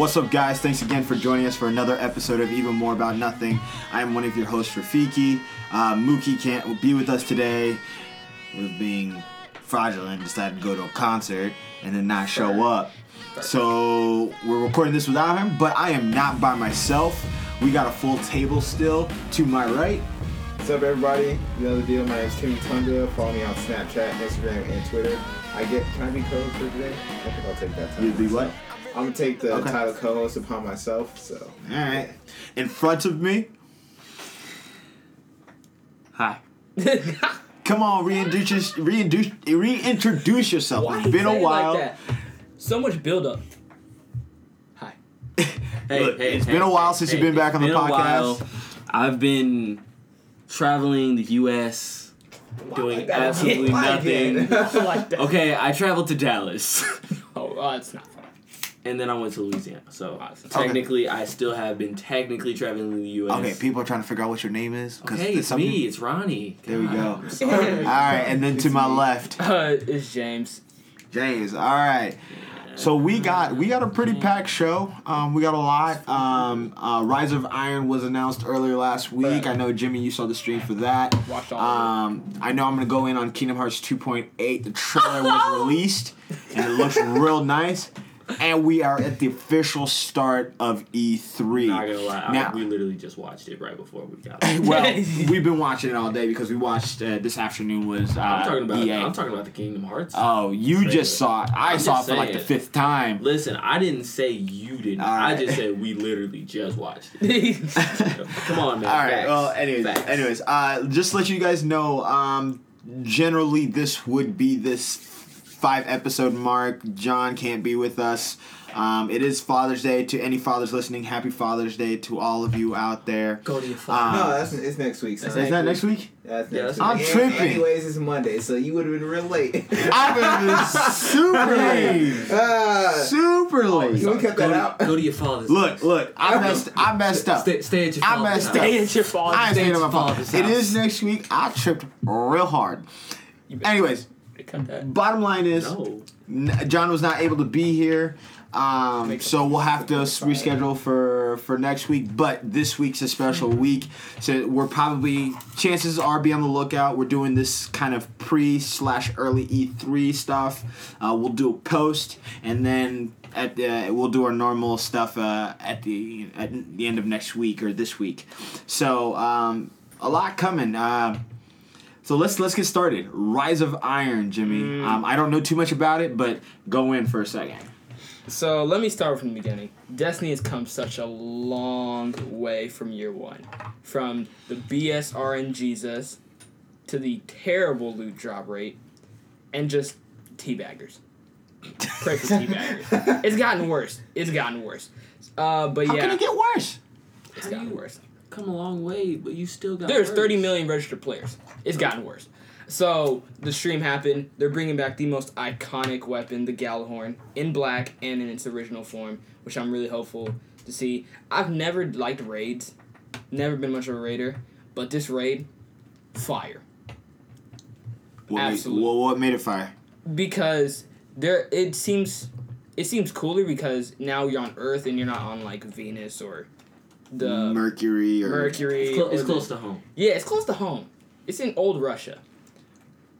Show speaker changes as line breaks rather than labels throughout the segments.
What's up, guys? Thanks again for joining us for another episode of Even More About Nothing. I am one of your hosts, Rafiki. Uh, Mookie can't be with us today. We're being fraudulent, decided to go to a concert and then not show up. So we're recording this without him, but I am not by myself. We got a full table still to my right.
What's up, everybody? You know the deal. My name is Timmy Tundra. Follow me on Snapchat, Instagram, and Twitter. I get. Can I be co-host for today? I think I'll take that title.
You be what?
I'm gonna take the
Okay.
title co-host upon myself. So
All right. In front of me,
Hi.
come on, reintroduce, reintroduce, reintroduce yourself.
Why
it's
you
been a while.
Like that? So much buildup. Hi. Hey,
Look,
hey,
it's
hey,
been a while since
hey,
you've been back on the
been a
podcast.
while. I've been traveling the U.S. doing
that
absolutely?
Why
nothing.
again?
like.
Okay, I traveled to Dallas,
Oh, uh, it's not fun.
And then I went to Louisiana. So
Awesome.
technically, I still have been technically traveling in the U.S.
Okay, people are trying to figure out what your name is.
Okay, it's
some
me.
people-
It's Ronnie.
There we go. All right, and then to my left,
Uh, it's James.
James. All right. So we got we got a pretty packed show. Um, we got a lot. Um, uh, Rise of Iron was announced earlier last week. I know Jimmy, you saw the stream for that.
Watched all of
Um, I know I'm gonna go in on Kingdom Hearts 2.8. The trailer was released and it looks real nice. And we are at the official start of E3.
Not gonna lie, I-
Now-
we literally just watched it right before we got.
well, we've been watching it all day because we watched uh, this afternoon was uh,
I'm talking about.
EA.
I'm talking about the Kingdom Hearts.
Oh, you
Trailer.
just saw it. I
I'm
saw it for like the fifth time.
Listen, I didn't say you didn't.
All
I just said we literally just watched it. Come on, man.
All right.
Facts.
Well, anyways,
Facts.
anyways, uh, just to let you guys know. Um, generally, this would be this five episode mark. John can't be with us. Um, it is Father's Day to any fathers listening. Happy Father's Day to all of you out there.
Go to your
Um,
father.
no, that's it's next week. son.
Is that next week?
That's
Yeah,
next
that's-
week.
I'm
And-
tripping.
Anyways, it's Monday, so you would have been real late.
I've been super late.
Ah,
Super late.
can we cut
go,
that
to,
out?
go to your father's.
Look, look. I messed. I messed up.
Stay, stay at your
I messed
house.
up.
Stay at your father.
I ain't
Stay
staying
at
at my father's.
father's
It
house.
is next week. I tripped real hard. Anyways,
Cut that.
bottom line is.
No.
N- John was not able to be here, um, so we'll have to reschedule for for next week. But this week's a special week, so we're probably chances are be on the lookout. We're doing this kind of pre slash early E three stuff. Uh, we'll do a post, and then at the we'll do our normal stuff uh, at the at the end of next week or this week. So um, a lot coming. Uh, so let's let's get started. Rise of Iron, Jimmy. Um, I don't know too much about it, but go in for a second.
So let me start from the beginning. Destiny has come such a long way from year one, from the BS RNGesus to the terrible loot drop rate, and just teabaggers. Pray for teabaggers. It's gotten worse. It's gotten worse. Uh, but
How
yeah,
can it get worse?
it's
How do
gotten worse.
Come a long way, but you still got.
There's
worse.
30 million registered players. It's gotten worse. So the stream happened. They're bringing back the most iconic weapon, the Gjallarhorn, in black and in its original form, which I'm really hopeful to see. I've never liked raids, never been much of a raider, but this raid, fire.
What made,
Absolutely.
well, what made it fire?
because there it seems it seems cooler because now you're on Earth and you're not on like Venus or the
Mercury or
Mercury.
It's, clo-
or
it's
the-
close to home.
Yeah, it's close to home. It's in old Russia.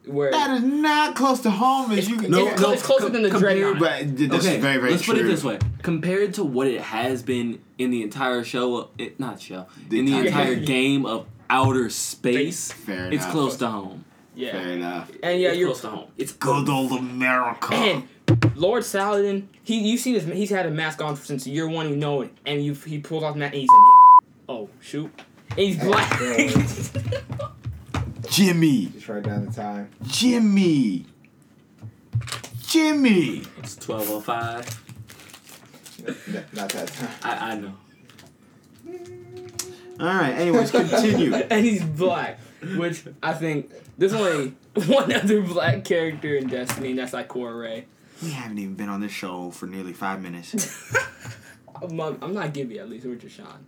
Where
That is not close to home as you can.
No,
get.
no, it's closer
com-
than the
compared-
Dreadnought.
But this
okay,
is very very
let's
true.
put it this way: compared to what it has been in the entire show, it, not show,
The
in the
entire-
entire game of outer space,
Fair
it's
enough.
close to home.
yeah,
Fair enough.
and yeah,
it's
you're
close to home. It's
Good old America.
and Lord Saladin. He you've seen his he's had a mask on since year one. You know it, and you he pulled off that and he's a nigga. Oh shoot, and he's black.
Jimmy,
Just write down the time.
Jimmy, Jimmy.
it's twelve oh five.
N- Not that time.
I I know.
All right. Anyways, continue.
and he's black, which I think there's only one other black character in Destiny, and that's Ikora Rey.
we haven't even been on this show for nearly five minutes.
I'm, I'm not Gibby at least, or Sean.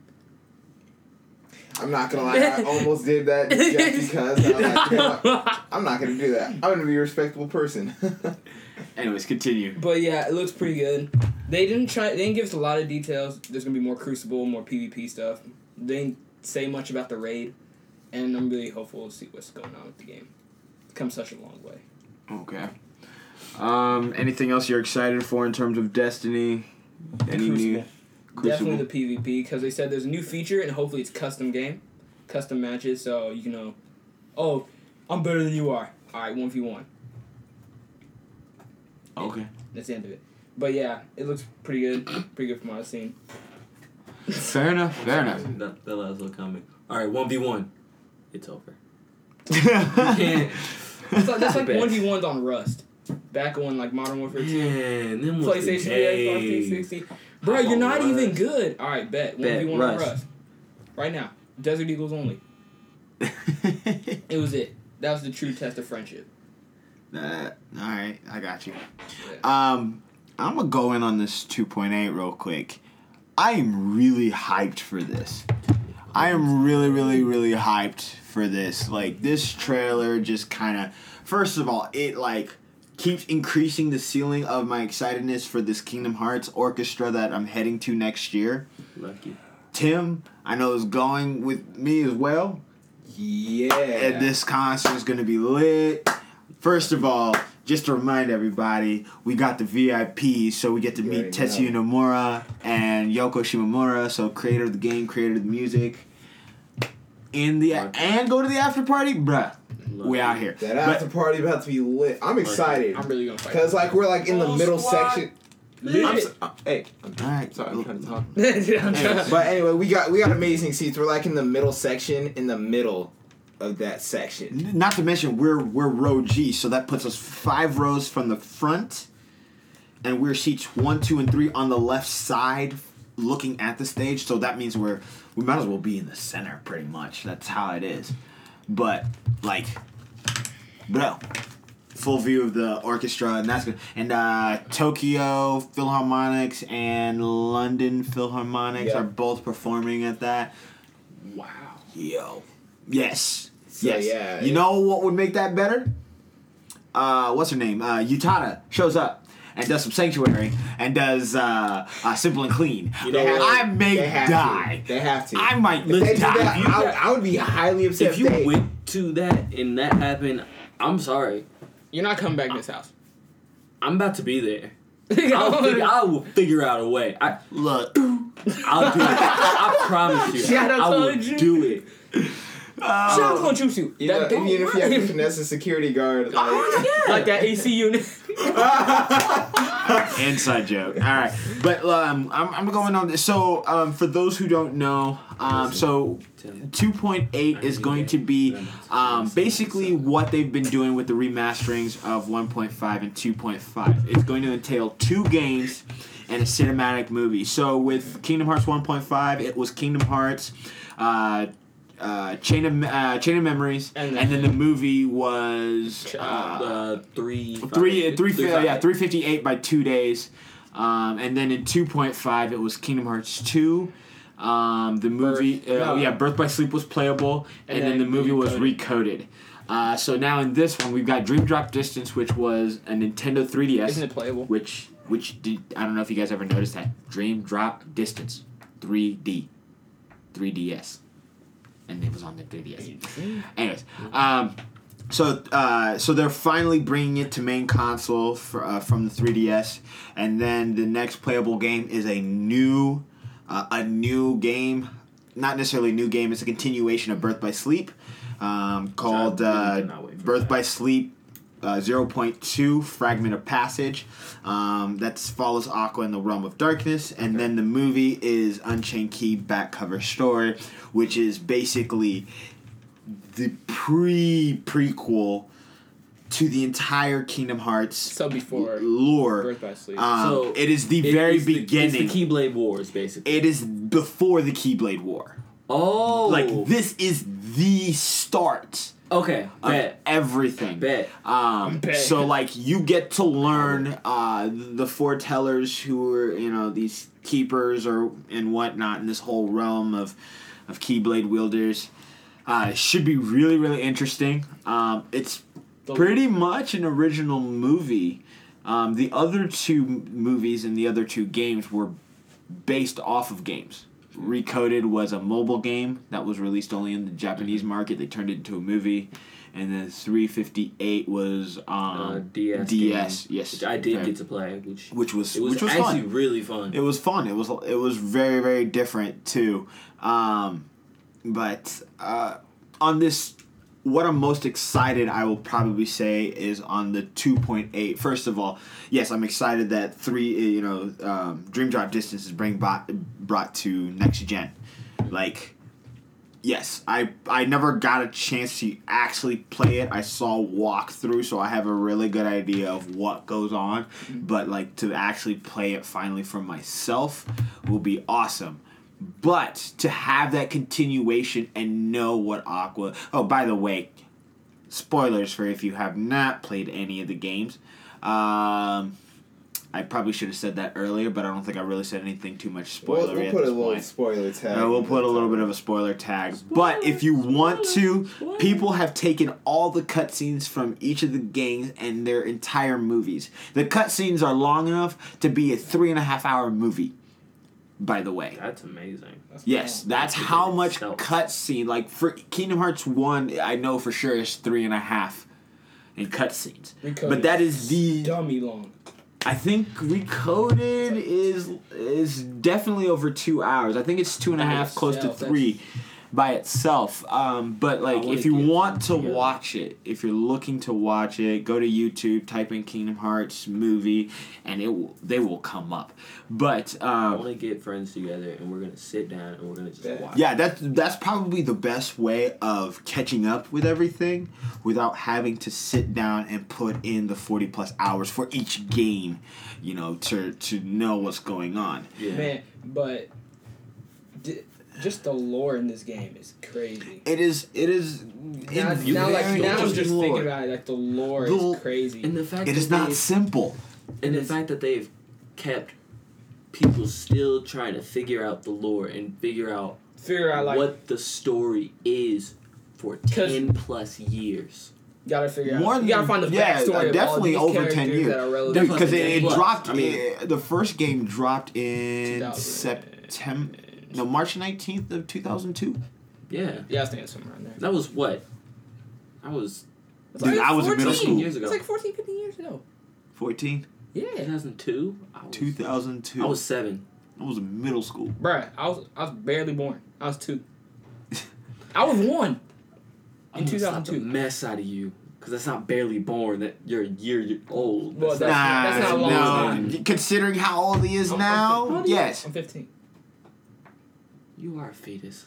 I'm not gonna lie, I almost did that just because I was like, you know what? I'm not gonna do that. I'm gonna be a respectable person.
Anyways, continue.
But yeah, it looks pretty good. They didn't try. They didn't give us a lot of details. There's gonna be more Crucible, more PvP stuff. They didn't say much about the raid, and I'm really hopeful to see what's going on with the game. It's come such a long way.
Okay. Um, anything else you're excited for in terms of Destiny? Any new?
Crucible. Definitely the PvP because they said there's a new feature and hopefully it's custom game, custom matches. So you can know, oh, I'm better than you are. All right, one v one.
Okay.
That's the end of it. But yeah, it looks pretty good. pretty good from what I've seen.
Fair enough. Fair enough.
That, that last little comment. All right, one v one. It's over.
yeah.
That's like, that's like one v ones on Rust. Back on like Modern Warfare 2.
Man, them was
PlayStation,
days.
PS4, 360. Bro, you're not
Rust.
even good. All right, bet one
Bet,
v one on
Rust.
Rust. Right now, Desert Eagles only. It was it. That was the true test of friendship.
Uh, all right, I got you.
Yeah.
Um, I'm gonna go in on this 2.8 real quick. I am really hyped for this. I am really, really, really hyped for this. Like this trailer, just kind of. First of all, it like keeps increasing the ceiling of my excitedness for this Kingdom Hearts orchestra that I'm heading to next year.
Lucky.
Tim, I know is going with me as well.
Yeah.
And this concert is gonna be lit. First of all, just to remind everybody, we got the VIP, so we get to meet Tetsuya Nomura and Yoko Shimomura, so creator of the game, creator of the music. In the
Lucky.
and go to the after party, bruh. We out here.
That
But-
after party about to be lit. I'm excited.
I'm really gonna fight.
Cause like we're like in the middle
squad.
section. I'm so, uh, hey, I'm
all right.
sorry, I'm trying to talk.
I'm
But anyway, we got we got amazing seats. We're like in the middle section, in the middle of that section.
Not to mention we're we're row G, so that puts us five rows from the front, and we're seats one, two, and three on the left side, looking at the stage. So that means we're we might as well be in the center, pretty much. That's how it is. But like, bro, full view of the orchestra, and that's good. And uh, Tokyo Philharmonics and London Philharmonics
Yeah.
are both performing at that.
wow.
Yo. Yes.
So,
yes.
yeah,
You
it-
know what would make that better? Uh, what's her name? Uh, Utada shows up and does some sanctuary and does uh, uh, simple and clean.
You know
have?
I may
They
die.
To. They have to.
I might
if they do
die.
that,
you
I, would- I would be highly upset
If you
they,
went to that and that happened, I'm sorry.
You're not coming back in this house.
I'm about to be there. I'll figure, I will figure out a way. I,
Look.
I'll do it. I promise you.
Shout out
I will
Andrew.
do it.
Shout out to Jutsu.
You know, even if you have to
work.
finesse a security guard, like,
like that AC unit.
Inside joke. All right, but um, I'm, I'm going on this. So um, for those who don't know, um, so 2.8 is going to be um, basically what they've been doing with the remasterings of 1.5 and 2.5. It's going to entail two games and a cinematic movie. So with Kingdom Hearts 1.5, it was Kingdom Hearts. Uh, uh, Chain of uh, Chain of Memories, and
And
then,
then-
the movie was uh,
Uh, three,
three,
five-
three,
three,
yeah, three fifty eight by two days, um, and then in two point five it was Kingdom Hearts two. Um, the movie,
Birth-
uh,
no.
yeah, Birth by Sleep was playable, and,
And
then, the
then
movie was
recoded.
recoded. Uh, so now in this one we've got Dream Drop Distance, which was a Nintendo 3DS,
Isn't it playable?
which which did I don't know if you guys ever noticed that Dream Drop Distance, 3D, 3DS, and it was on the 3DS. Anyways, um, so uh, so they're finally bringing it to main console for, uh, from the 3DS, and then the next playable game is a new uh, a new game, not necessarily a new game. It's a continuation of Birth by Sleep, um, called uh,
cannot wait for
Birth
that.
by Sleep. Uh, 0.2 fragment of passage um, that follows aqua in the realm of darkness and then the movie is unchained key back cover story which is basically the pre prequel to the entire Kingdom Hearts
So before
lore.
Birth by Sleep.
Um,
So,
it is the
It-
very
it's the-
beginning.
it's the Keyblade Wars, basically.
it is before the Keyblade War.
oh,
Like this is the start
Okay,
of
bet,
everything.
bet.
Um,
Bet.
so like you get to learn uh, the foretellers who are you know these keepers or and whatnot in this whole realm of of keyblade wielders. Uh, it should be really really interesting. Um, it's pretty much an original movie Um, the other two movies and the other two games were based off of games. Recoded was a mobile game that was released only in the Japanese market. They turned it into a movie, and then 358 was um,
Uh, DS.
DS,
game,
yes,
Which I did
Okay.
get to play, which
which was
was,
which was
actually
fun.
really fun.
It was fun. It was it was very very different too. Um, but uh, on this, what I'm most excited, I will probably say, is on the 2.8. First of all, yes, I'm excited that three, you know, um, Dream Drop Distance is bring brought brought to next gen. Like, yes, I I never got a chance to actually play it. I saw walkthrough, so I have a really good idea of what goes on. But like to actually play it finally for myself will be awesome. But to have that continuation and know what Aqua. Oh, by the way, spoilers for if you have not played any of the games. Um, I probably should have said that earlier, but I don't think I really said anything too much
We'll, we'll
at
put a
this
little
point.
spoiler tag.
Uh, we'll put a little bit of a spoiler tag. but if you want to,
spoilers,
people have taken all the cutscenes from each of the games and their entire movies. The cutscenes are long enough to be a three and a half hour movie. By the way,
That's amazing.
yes, that's
That's
how much
itself.
cutscene. Like for Kingdom Hearts One, I know for sure is three and a half in cutscenes.
Recoded
But that is the
dummy long.
I think Recoded is is definitely over two hours. I think it's two and a half, and a close to
itself, that's-
three by itself. Um, but like, if you want to
together.
watch it, if you're looking to watch it, go to YouTube, type in Kingdom Hearts movie, and it will they will come up. But um, I
want to get friends together and we're gonna sit down and we're gonna just watch.
yeah, that's that's probably the best way of catching up with everything without having to sit down and put in the forty plus hours for each game, you know, to to know what's going on.
Yeah.
Man, but d- just the lore in this game is crazy.
It is it is
Now,
in
now like
very
now I'm just
interesting
thinking about it, like the lore
The-
is crazy.
And the fact
It
that
is not simple.
and the
It's-
fact that they've kept people still trying to figure out the lore and figure out
Figure out like
what the story is for ten plus years.
gotta figure
More
out. You gotta find the
yeah,
backstory
uh,
of
definitely
all these
over 10
characters
years.
that are relevant.
Because it, it dropped.
I mean-
uh, the first game dropped in September. No, March nineteenth of two thousand two.
Yeah,
Yeah, I was thinking somewhere in there.
that was what. I was
It's
Dude, I was in middle
14
school.
years ago.
It's like 14, 15 years ago.
14?
Yeah.
2002?
2002.
I was seven.
I was in middle school.
Bruh, I was I was barely born. I was two. I was one. In
gonna
2002.
mess out of you because that's not barely born. That you're a year old.
Well,
That's
that's-
nah,
that's not long
no. Considering how old he is
I'm- I'm
now,
fif-
yes.
I'm 15.
You are a fetus.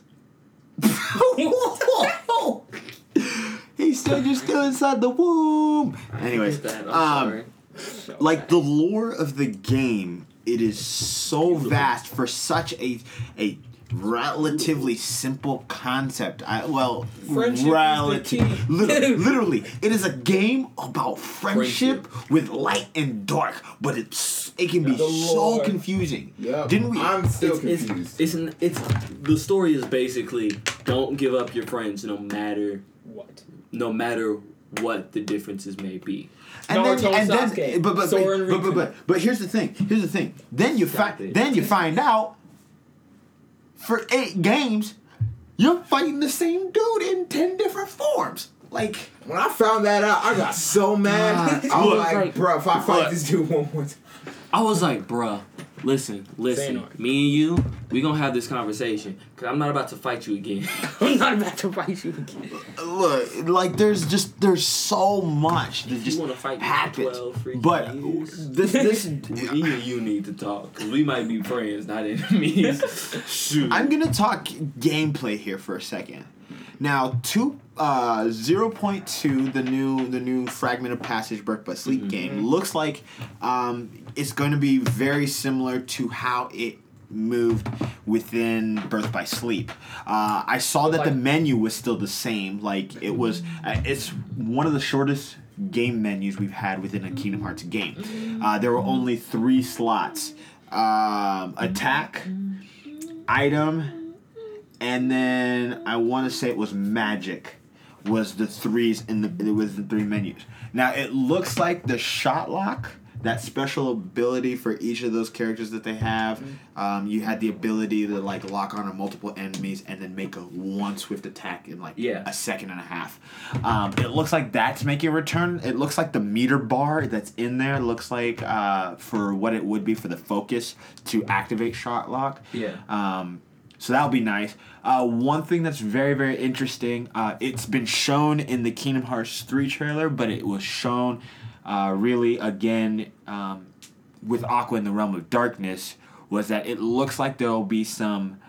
He's still just still inside the womb. Anyways,
That, I'm
um,
sorry.
Like the lore of the game it is so vast for such a a relatively simple concept I, well
Friendship
relative literally, literally it is a game about friendship, with light and dark but it's it can be so
lore.
confusing
Yep.
didn't we
I'm still
it's,
confused.
It's, it's an, it's the story is basically don't give up your friends no matter
what?
no matter what the differences may be.
and then, and
and
then
Sasuke,
but but, but, but but but here's the thing here's the thing then you find then you find out for eight games you're fighting the same dude in 10 different forms like
When I found that out, I got so mad.
God.
I was like,
like-
bro, if I fight this dude one more time.
I was like, bruh, listen, listen.
Xehanort.
Me and you, we gonna have this conversation because I'm not about to fight you again.
I'm not about to fight you again.
look like there's just there's so much that
If
just
you want to fight me
happens
12
but
years,
this this
me and you need to talk because we might be friends, not enemies. Shoot.
I'm gonna talk gameplay here for a second. Now, two uh, zero point two, the new the new fragment of passage Birth by Sleep
Mhm.
game looks like um, it's going to be very similar to how it moved within Birth by Sleep. Uh, I saw that the menu was still the same. Like it was, uh, it's one of the shortest game menus we've had within a Kingdom Hearts game. Uh, there were only three slots: um, attack, item, and then I want to say it was magic. Was the threes in the it was the three menus. Now it looks like the shot lock that special ability for each of those characters that they have. Um, you had the ability to like lock on to multiple enemies and then make a one swift attack in like
Yeah.
a second and a half. Um, it looks like that's making a return. It looks like the meter bar that's in there looks like uh, for what it would be for the focus to activate shot lock.
Yeah.
Um, so that'll be nice. Uh, one thing that's very, very interesting, uh, it's been shown in the Kingdom Hearts 3 trailer, but it was shown uh, really again um, with Aqua in the Realm of Darkness, was that it looks like there will be some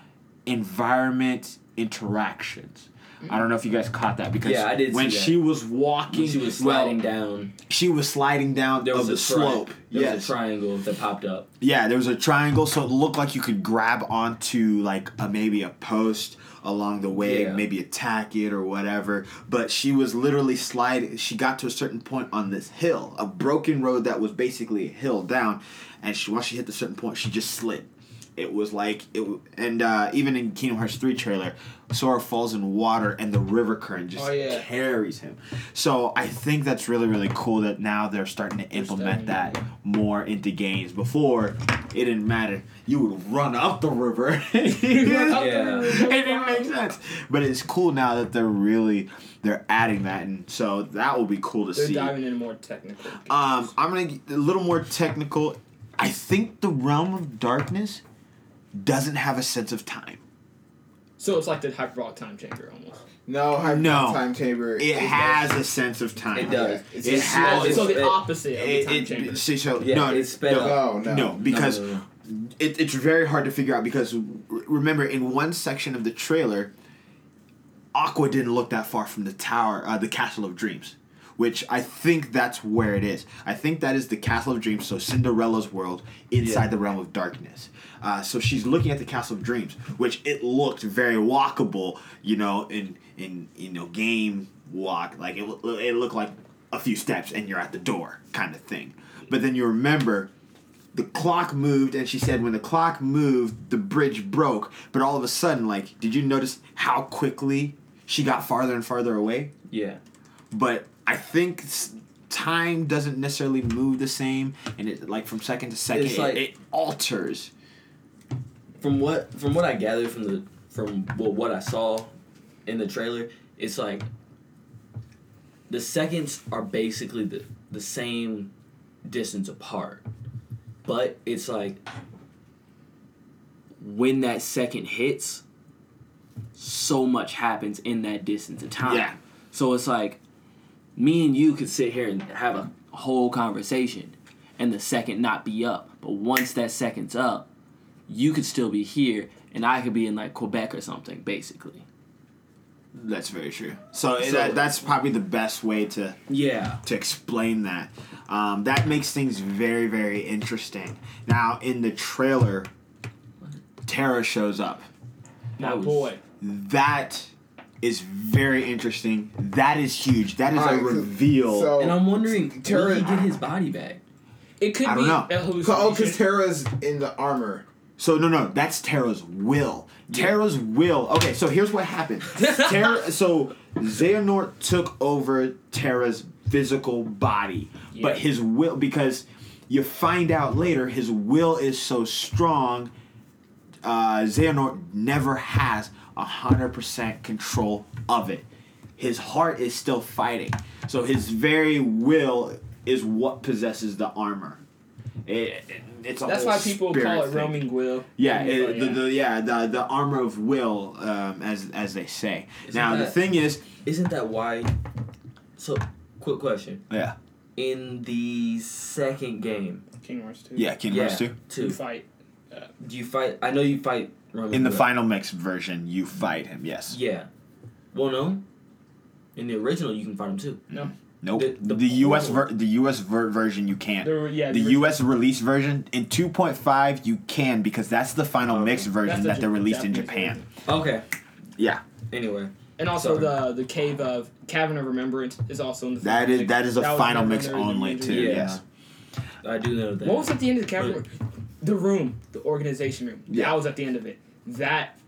environment interactions. I don't know if you guys caught that because
Yeah, I did
when she was walking,
When she was
well,
sliding down,
she was sliding down
there was
of
a
the
tri-
slope.
There
yes.
was a triangle that popped up.
Yeah, there was a triangle, so it looked like you could grab onto like a, maybe a post along the way,
Yeah.
maybe attack it or whatever. But she was literally sliding. She got to a certain point on this hill, a broken road that was basically a hill down, and she once she hit the certain point, she just slid. It was like it, and uh, even in Kingdom Hearts three trailer, Sora falls in water and the river current just
Oh, yeah.
carries him. So I think that's really really cool that now they're starting to implement that more into games. Before it didn't matter, you would run up the river.
Yeah.
it didn't make sense. But it's cool now that they're really they're adding that, and so that will be cool to
They're
see.
diving into more technical.
Um, I'm gonna get a little more technical. I think the realm of darkness doesn't have a sense of time.
so it's like the hyperbolic time chamber almost.
No, Hyper
No.
Time Chamber.
It has
that-
a sense of time.
It does.
It's
It
just
has-
slow.
it's-
so the
it-
opposite of the time
it,
chamber.
see, so
Yeah,
no,
it's sped
no,
up.
No, no.
no, because
No, no, no.
It, it's very hard to figure out because remember in one section of the trailer, Aqua didn't look that far from the tower, uh, the Castle of Dreams, which I think that's where it is. I think that is the Castle of Dreams, so Cinderella's world inside
Yeah.
the realm of darkness. Uh, so she's looking at the Castle of Dreams, which it looked very walkable, you know, in in you know game walk, like it it looked like a few steps and you're at the door kind of thing. But then you remember the clock moved and she said when the clock moved the bridge broke but all of a sudden like did you notice how quickly she got farther and farther away
Yeah.
but i think time doesn't necessarily move the same and it like from second to second it,
like-
it alters
From what from what I gathered from the from what what I saw in the trailer, it's like the seconds are basically the the same distance apart. But it's like when that second hits, so much happens in that distance of time.
Yeah.
So it's like me and you could sit here and have a whole conversation and the second not be up. But once that second's up, you could still be here and I could be in like Quebec or something, basically.
that's very true so,
So-
that, that's probably the best way to
Yeah.
to explain that. Um, that makes things very, very interesting. Now, in the trailer, Terra shows up.
My
That
boy.
That is very interesting. That is huge. That is a
Alright, so-
reveal.
so-
And I'm wondering,
Terra-
will he get his body back?
It could
I don't
be
know.
a
Oh,
hallucination.
because Terra's in the armor.
So no, no, that's Terra's will. Terra's will. Okay, so here's what happened. Terra. So Xehanort took over Terra's physical body, but
Yeah.
his will because you find out later his will is so strong. Uh, Xehanort never has hundred percent control of it. His heart is still fighting, so his very will is what possesses the armor. It, it- it's a
That's
whole
why people call it
thing.
roaming will.
Yeah,
Roaming will,
it, the, the yeah the the armor of will, um, as as they say.
Isn't
now the thing is,
Isn't that why? So, quick question.
yeah,
In the second game,
King Wars 2.
yeah, King
yeah,
Hearts two.
You
two.
fight.
Do you fight? I know you fight. Roman
In the
Will.
final mix version, you fight him. Yes.
Yeah. Well, no. In the original, you can fight him too.
No.
Nope.
The-
The,
the
U.S.
portal- oh.
Ver- the U.S. Ver- version you can't.
The, yeah,
the
original-
U.S. release version in 2.5 you can because that's the final
Okay.
mix version that they released in Japan.
version.
Okay.
Yeah,
Anyway.
And also
Sorry.
the the cave of cavern of remembrance is also in the.
that
final
is
mix.
that is a
was
final mix
there in the
only too.
Yeah.
Yes.
I do know that.
What was at the end of the cavern? The room, the organization room.
Yeah.
I was at the end of it. That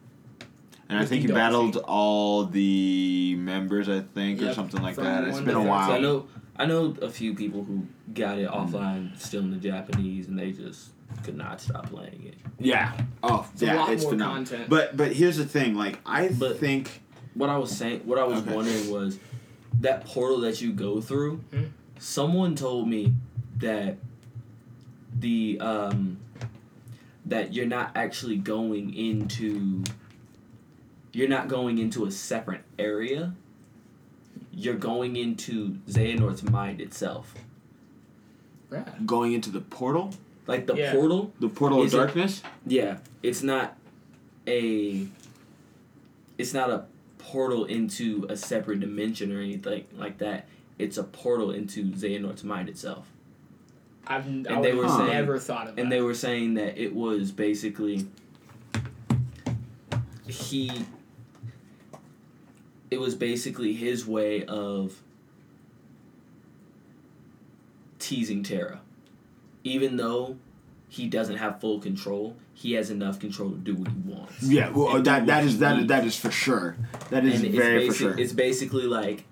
And I think
the
he battled
Dolphin.
all the members, I think, or something like that. It's been a
to
while.
I know. I know a few people who got it offline, still in the Japanese, and they just could not stop playing it.
Yeah. Oh,
It's a
yeah.
lot
it's
more
phenomenal.
content.
But but here's the thing. Like I
But-
think.
What I was saying, what I was
Okay.
wondering was that portal that you go through.
Hmm?
Someone told me that the um, that you're not actually going into. You're not going into a separate area. You're going into Xehanort's mind itself.
Right.
Going into the portal,
Like the
Yeah.
portal,
the portal
Is
of
it-
darkness.
Yeah, it's not a it's not a portal into a separate dimension or anything like that. It's a portal into Xehanort's mind itself.
I've
And
would
they were
saying-
never thought of that.
And they were saying that it was basically he it was basically his way of teasing Terra. Even though he doesn't have full control, he has enough control to do what he wants.
Yeah. Well,
And uh,
that
what
that
he
is that is
needs.
that is for sure. That is
and it's
very for sure.
It's basically like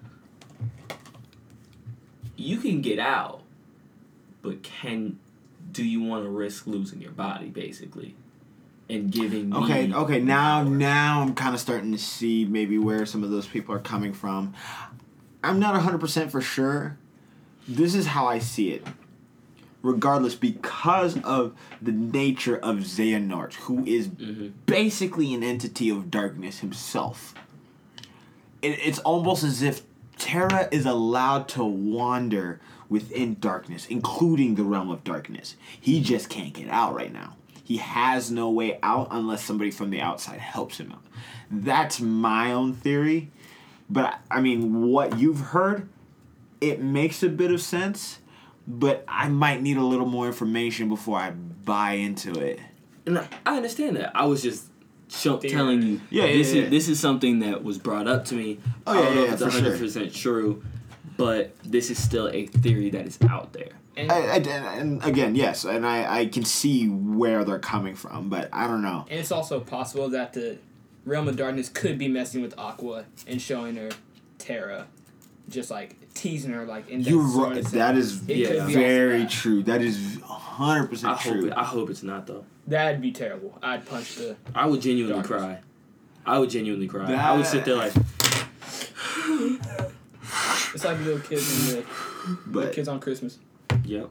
you can get out, but can do you want to risk losing your body, basically, and giving me
Okay, okay. Now,
power?
now I'm kind of starting to see maybe where some of those people are coming from. I'm not 100% for sure. This is how I see it. Regardless, because of the nature of Xehanort, who is
Mhm.
basically an entity of darkness himself, it, it's almost as if Terra is allowed to wander within darkness, including the realm of darkness. He just can't get out right now. He has no way out unless somebody from the outside helps him out. That's my own theory. But I mean, what you've heard, it makes a bit of sense. But I might need a little more information before I buy into it.
And I- I understand that. I was just show,
Theory.
telling you.
Yeah, yeah,
this
yeah.
is this is something that was brought up to me.
Oh,
I
yeah,
don't know
yeah,
if it's
for sure.
hundred percent true, but this is still a theory that is out there.
and,
I, I, and and again, yes, and I, I can see where they're coming from, but I don't know.
and it's also possible that the realm of darkness could be messing with Aqua and showing her Terra, just like teasing her like in that
You're
sort
right.
of
That
sense. It
Yeah.
very
that.
true. That is hundred
I
percent
hope
true.
it, I hope it's not though.
That'd be terrible. I'd punch the.
I would genuinely
Darkness.
cry. I would genuinely cry. I would sit there like,
It's like little kids in the little
But
kids on Christmas.
yep.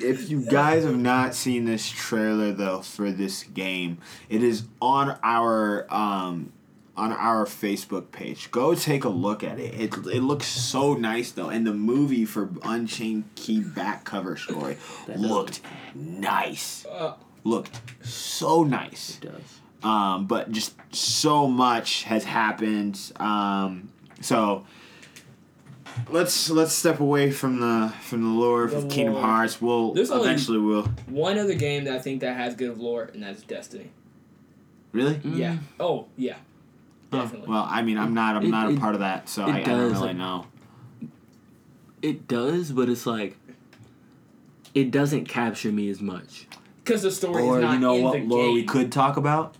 if you guys have not seen this trailer though for this game, it is on our um on our Facebook page. Go take a look at it. It it looks so nice though, and the movie for Unchained Key back cover story
That does
looked nice.
Uh,
Looked so nice.
It does.
um, but just so much has happened. Um, so let's let's step away from the from the lore
The
of Kingdom
lore.
Hearts. We'll
There's
eventually will
one other game that I think that has good lore, and that's Destiny.
really.
Yeah.
Mm.
Oh yeah.
Oh,
Definitely.
well, I mean, I'm not I'm
It-
not a
it-
part of that, so
it
I, I don't really
like-
know.
It does, but it's like it doesn't capture me as much.
Because the story
Or
is not
you know
in
what
the
lore
game.
we could talk about?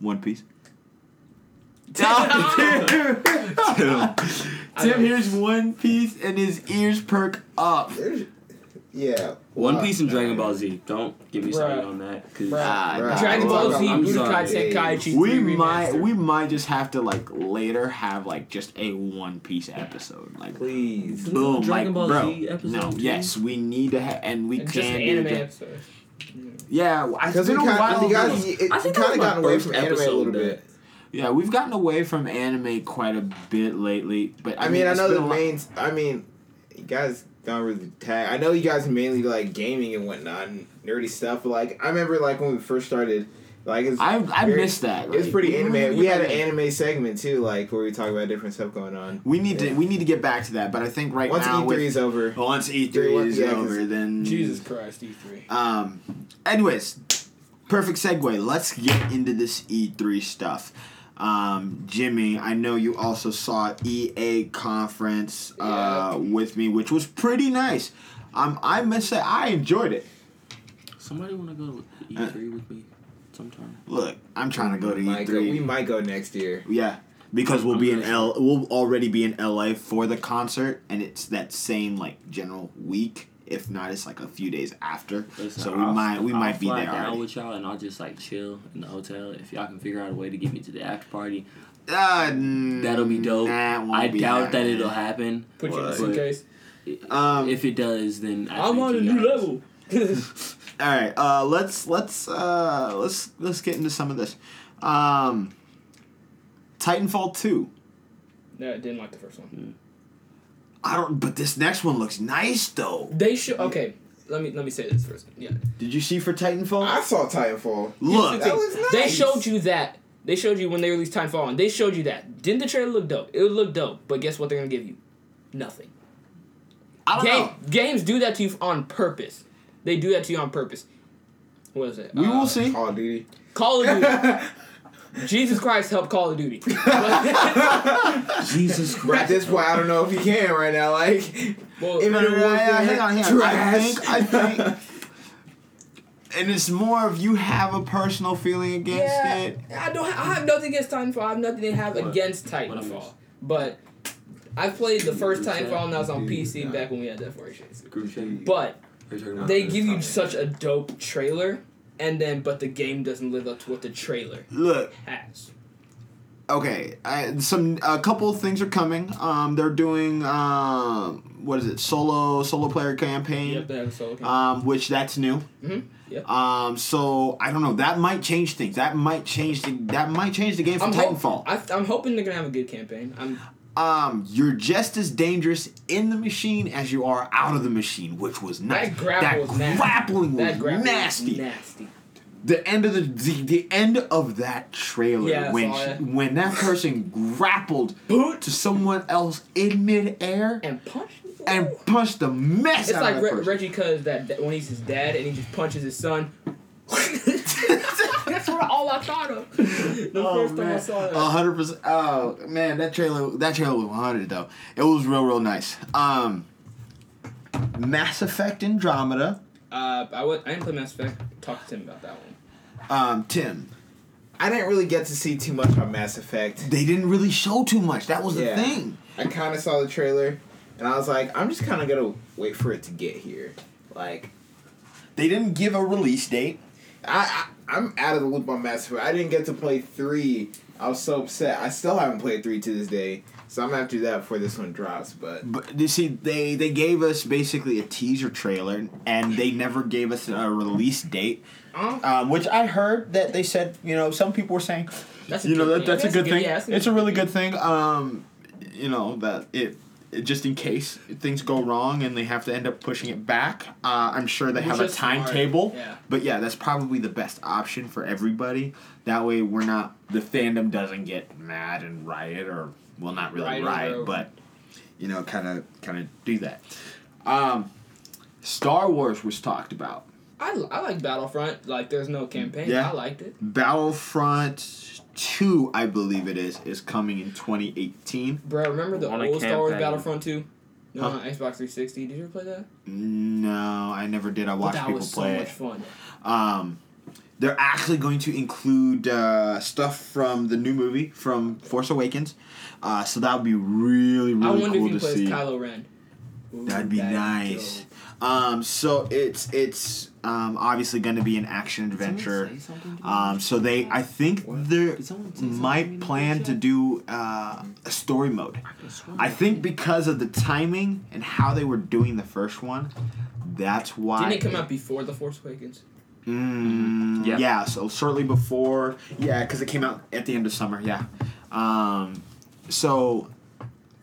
One Piece. Tim,
I
Tim hears One Piece and his ears perk up.
There's, yeah.
One
well,
Piece and Dragon Ball Z. Don't get me
Bruh.
started on that. Cause
Bruh.
Right.
Dragon Ball Z,
I'm
Budokai
sorry.
Tenkaichi
we might we might just have to like later have like just a One Piece episode, like
Please.
boom,
Dragon
like
Ball
bro.
Z episode
no,
too?
yes, we need to have, and we
And
can
just
do
anime
that.
episode.
Yeah, it's
Because we
been a
kind
while.
of, you guys, it,
I
you
think
kind of
my
gotten away
first
from anime a little
that-
bit.
Yeah, we've gotten away from anime quite a bit lately, but I,
I mean, I know the
a lot-
main. I mean, you guys don't really tag. I know you guys mainly like gaming and whatnot, and nerdy stuff. But like, I remember like when we first started, like it's
I I
very-
missed that.
It was
like,
pretty anime.
really
We had an anime segment too, like where we talk about different stuff going on.
We need to we need to get back to that, but I think right
Once
now
once
E3
is over,
once E
three
is
yeah, 'cause-
over, then
Jesus Christ, E E3.
Um, anyways, perfect segue. Let's get into this E3 stuff. Um, Jimmy, I know you also saw EA conference uh, with me, which was pretty nice. Um, I must say I enjoyed it.
Somebody want to go to E3 with me sometime?
Look, I'm trying to go to
might go, we
E3.
might go next year.
Yeah, because we'll
I'm
be in
not
L. We'll already be in LA for the concert, and it's that same like general week. If not, it's like a few days after.
Listen,
so we
I'll-
might we
I'll
might be
fly
there
down
already.
with y'all, and I'll just like chill in the hotel. If y'all can figure out a way to get me to the after party,
Uh,
that'll be dope.
nah,
I
be
doubt that
happening.
it'll happen.
Put you in a
What?
suitcase.
Um,
if it does, then I
I'm on a new
guys.
level.
All right, uh, let's let's uh, let's let's get into some of this. Um, Titanfall two.
no, I didn't like the first one.
I don't, but this next one looks nice though.
They should. Okay, let me let me say this first. Yeah.
Did you see for Titanfall?
I saw Titanfall.
Look,
That was nice.
They showed you that. They showed you when they released Titanfall, and they showed you that. Didn't the trailer look dope? It would look dope, but guess what they're gonna give you? Nothing.
I don't
Game,
know.
games do that to you on purpose. They do that to you on purpose. What is it?
We
Uh,
will see.
Call of Duty.
Call of Duty. Jesus Christ help Call of Duty.
Jesus Christ.
At this point, I don't know if you can right now. Like,
well,
If-
No, no, no, no, hang on, hang on. I
trash.
think, I think, and it's more of you have a personal feeling against
yeah,
it.
I don't. I have nothing against Titanfall. I have nothing to have
What?
against
What
Titanfall. But I played the first
What's that?
Titanfall and I was on PC back when we had that 4H.
Group.
But
Are you talking about-
they give you such a dope trailer, and then but the game doesn't live up to what the trailer
Look,
has.
okay, I, some a couple of things are coming. Um, they're doing um, what is it? Solo solo player campaign.
Yep, they have a solo game.
Um, which that's new.
Mhm, yep.
Um, so I don't know. That might change things. That might change the. That might change the game for
I'm,
Titanfall.
I, I'm hoping they're gonna have a good campaign. I'm
um, you're just as dangerous in the machine as you are out of the machine, which was nice.
that grapple was nasty.
grappling was
that grapple
nasty.
Nasty.
The end of the, the the end of that trailer
Yeah,
when she- when that person grappled to someone else in midair
And punch.
and punched the mess
It's
out
like
of that
Re-. Reggie Cuz that, that when he's his dad and he just punches his son. That's what all I thought of. The
Oh,
first time I
man.
saw that.
A hundred percent. Oh man, that trailer. That trailer was one hundred though. It was real, real nice. Um, Mass Effect Andromeda.
Uh, I would. I didn't play Mass Effect. Talk to Tim about that one.
Um, Tim.
I didn't really get to see too much on Mass Effect.
They didn't really show too much. That was the thing.
I kind of saw the trailer, and I was like, I'm just kind of gonna wait for it to get here. Like,
They didn't give a release date.
I, I I'm out of the loop on Mass Effect. I didn't get to play three. I was so upset. I still haven't played three to this day. So I'm gonna have to do that before this one drops. But
But you see, they they gave us basically a teaser trailer, and they never gave us a release date.
Um,
Um, which I heard that they said, you know, some people were saying,
That's a
you know,
good
that,
thing.
that's
That's a
good
good-
thing.
yeah, that's
it's a really good thing. Um, you know that it, it just in case things go wrong and they have to end up pushing it back. Uh, I'm sure they
Which
have a timetable.
Yeah.
But yeah, that's probably the best option for everybody. That way, we're not the fandom doesn't get mad and riot, or well, not really
Riot
riot, but you know, kind of kind of do that. Um, Star Wars was talked about.
I, I like Battlefront. Like, there's no campaign.
Yeah.
I liked it.
Battlefront Two, I believe it is, is coming in 2018.
Bro, remember the old Star Wars. Battlefront 2? No,
Huh?
on Xbox 360. Did you ever play that?
No, I never did. I watched people play.
that
people
was so
play
much
it.
fun.
Um, they're actually going to include uh, stuff from the new movie from Force Awakens. Uh, so that would be really,
I
really
wonder
cool
if you
to
play
see.
as Kylo Ren. Ooh,
That'd be nice.
dope.
Um, so it's it's um, obviously going to be an action adventure. Um, so they, I think they might plan to do uh, a story mode. I think because of the timing and how they were doing the first one, that's why.
Didn't it come out before The Force Awakens?
Mm, yeah.
Yeah.
so shortly before, yeah, because it came out at the end of summer, yeah. Um, so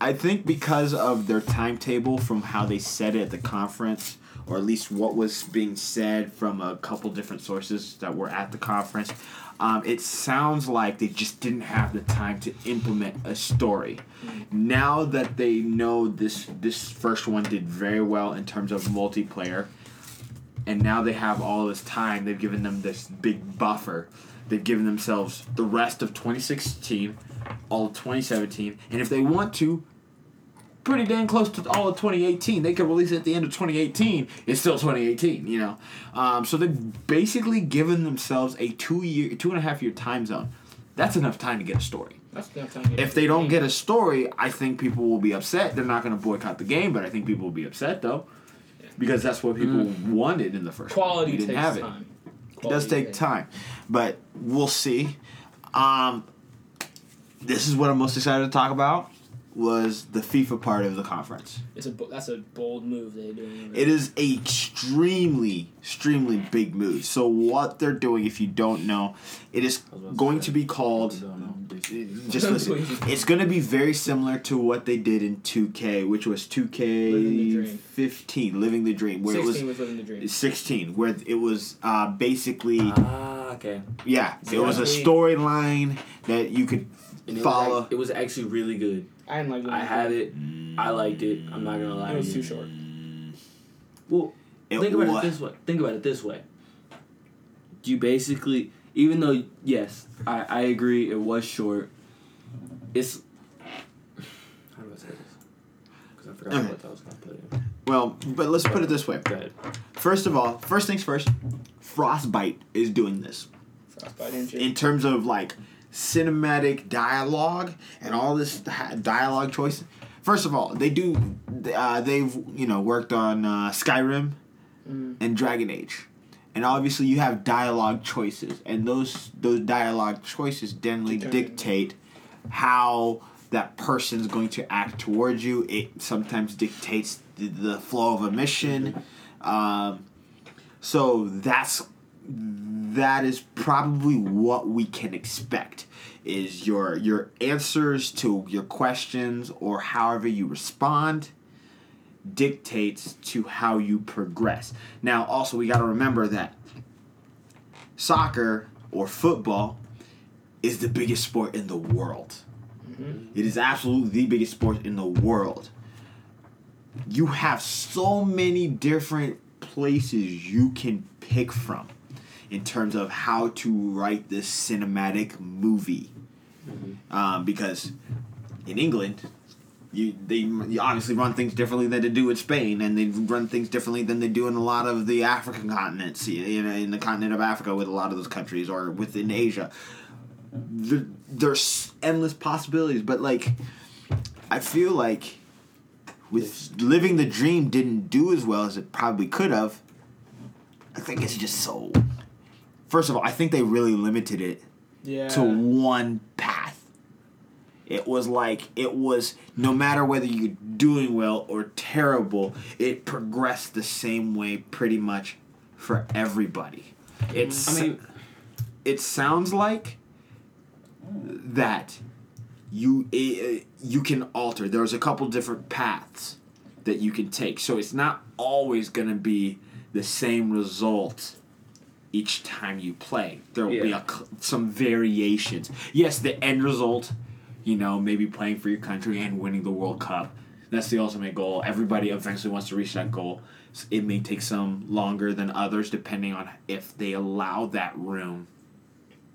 I think because of their timetable from how they said it at the conference, or at least what was being said from a couple different sources that were at the conference, um, it sounds like they just didn't have the time to implement a story. Now that they know this this first one did very well in terms of multiplayer, and now they have all this time. They've given them this big buffer. They've given themselves the rest of 2016, all of 2017, and if they want to, pretty dang close to all of 2018. They could release it at the end of 2018. It's still 2018, you know. Um, so they've basically given themselves a two year, two and a half year time zone. That's enough time to get a story.
That's telling you
If they don't get a story, I think people will be upset. They're not going to boycott the game, but I think people will be upset though, because that's what people wanted in the first.
quality
didn't
takes
have it.
time.
It does take
takes-
time, but we'll see. Um, this is what I'm most excited to talk about was the FIFA part of the conference.
It's a that's a bold move they're doing.
It is a extremely, extremely big move. So what they're doing, if you don't know, it is
I to
going to be called.
I don't know.
Just listen. It's going to be very similar to what they did in 2K, which was 2K15, living the dream, where it
Sixteen
was
was living the dream.
16, where it was uh, basically
Ah, okay.
yeah, it was a storyline that you could
And it
follow.
Was, it was actually really good.
I didn't like. Living
I
the
have
Dream.
it. I liked it. I'm not gonna lie.
It
to
was
you.
too short.
Well,
It
think about
wa-
it this way. Think about it this way. You basically, even though yes, I, I agree, it was short. It's how do I say this? Because I forgot
Okay.
what I was gonna put in.
Well, but let's put it this way.
Go ahead.
First of all, first things first, Frostbite is doing this.
Frostbite engine.
in terms of like cinematic dialogue and all this dialogue choice. First of all, they do. Uh, they've you know worked on uh, Skyrim
Mm.
and Dragon Age, and obviously you have dialogue choices, and those those dialogue choices generally dictate how that person's going to act towards you. It sometimes dictates the, the flow of a mission. Um, so that's that is probably what we can expect is your your answers to your questions or however you respond dictates to how you progress. Now also we got to remember that soccer or football is the biggest sport in the world. Mm-hmm. It is absolutely the biggest sport in the world. You have so many different places you can pick from in terms of how to write this cinematic movie. Um, because in England, you they you obviously run things differently than they do in Spain, and they run things differently than they do in a lot of the African continents, you know, in the continent of Africa with a lot of those countries, or within Asia. There, there's endless possibilities, but like, I feel like with living the dream didn't do as well as it probably could have. I think it's just so. First of all, I think they really limited it
yeah.
to one path. It was like it was no matter whether you're doing well or terrible, it progressed the same way pretty much for everybody. It's mm.
I mean,
it sounds like that you you can alter. There's a couple different paths that you can take. So it's not always going to be the same result each time you play. There will be
Yeah.
a, c- some variations. Yes, the end result, you know, maybe playing for your country and winning the World Cup. That's the ultimate goal. Everybody eventually wants to reach that goal. It may take some longer than others depending on if they allow that room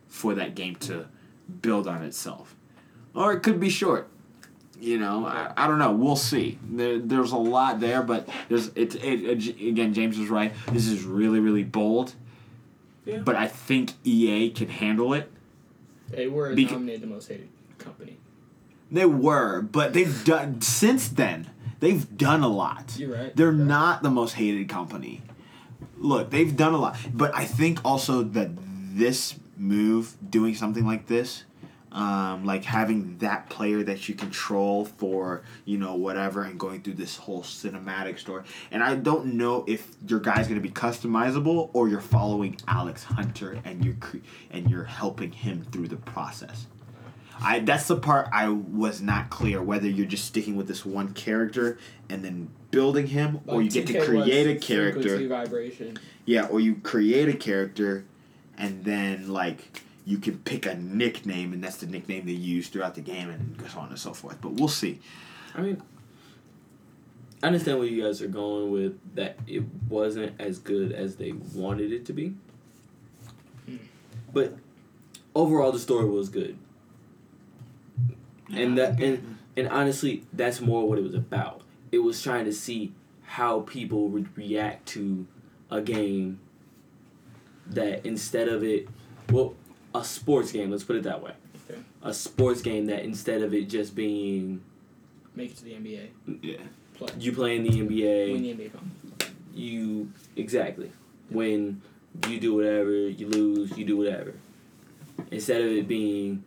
for that game to build on itself. Or it could be short. You know, I, I don't know. We'll see. There, there's a lot there, but there's it, it. Again, James was right. This is really, really bold.
Yeah.
But I think EA can handle it.
They were
Beca-
nominated the most hated company.
They were, but they've done since then. They've done a lot.
You're right.
They're not the most hated company. Look, they've done a lot, but I think also that this move, doing something like this, um, like having that player that you control for you know whatever, and going through this whole cinematic story, and I don't know if your guy's gonna be customizable or you're following Alex Hunter and you're cre- and you're helping him through the process. I that's the part I was not clear whether you're just sticking with this one character and then building him, or you get to create a character.
vibration.
Yeah, or you create a character, and then like you can pick a nickname, and that's the nickname they use throughout the game, and so on and so forth. But we'll see.
I mean, I understand where you guys are going with that. It wasn't as good as they wanted it to be, but overall, the story was good. and that and and honestly, that's more what it was about. It was trying to see how people would react to a game that instead of it, well, a sports game. Let's put it that way.
Okay.
a sports game that instead of it just being
Make it to the NBA.
Yeah.
Play.
you play in the NBA.
Win
NBA,
the NBA finals.
you exactly when you do whatever, you lose, you do whatever. Instead of it being,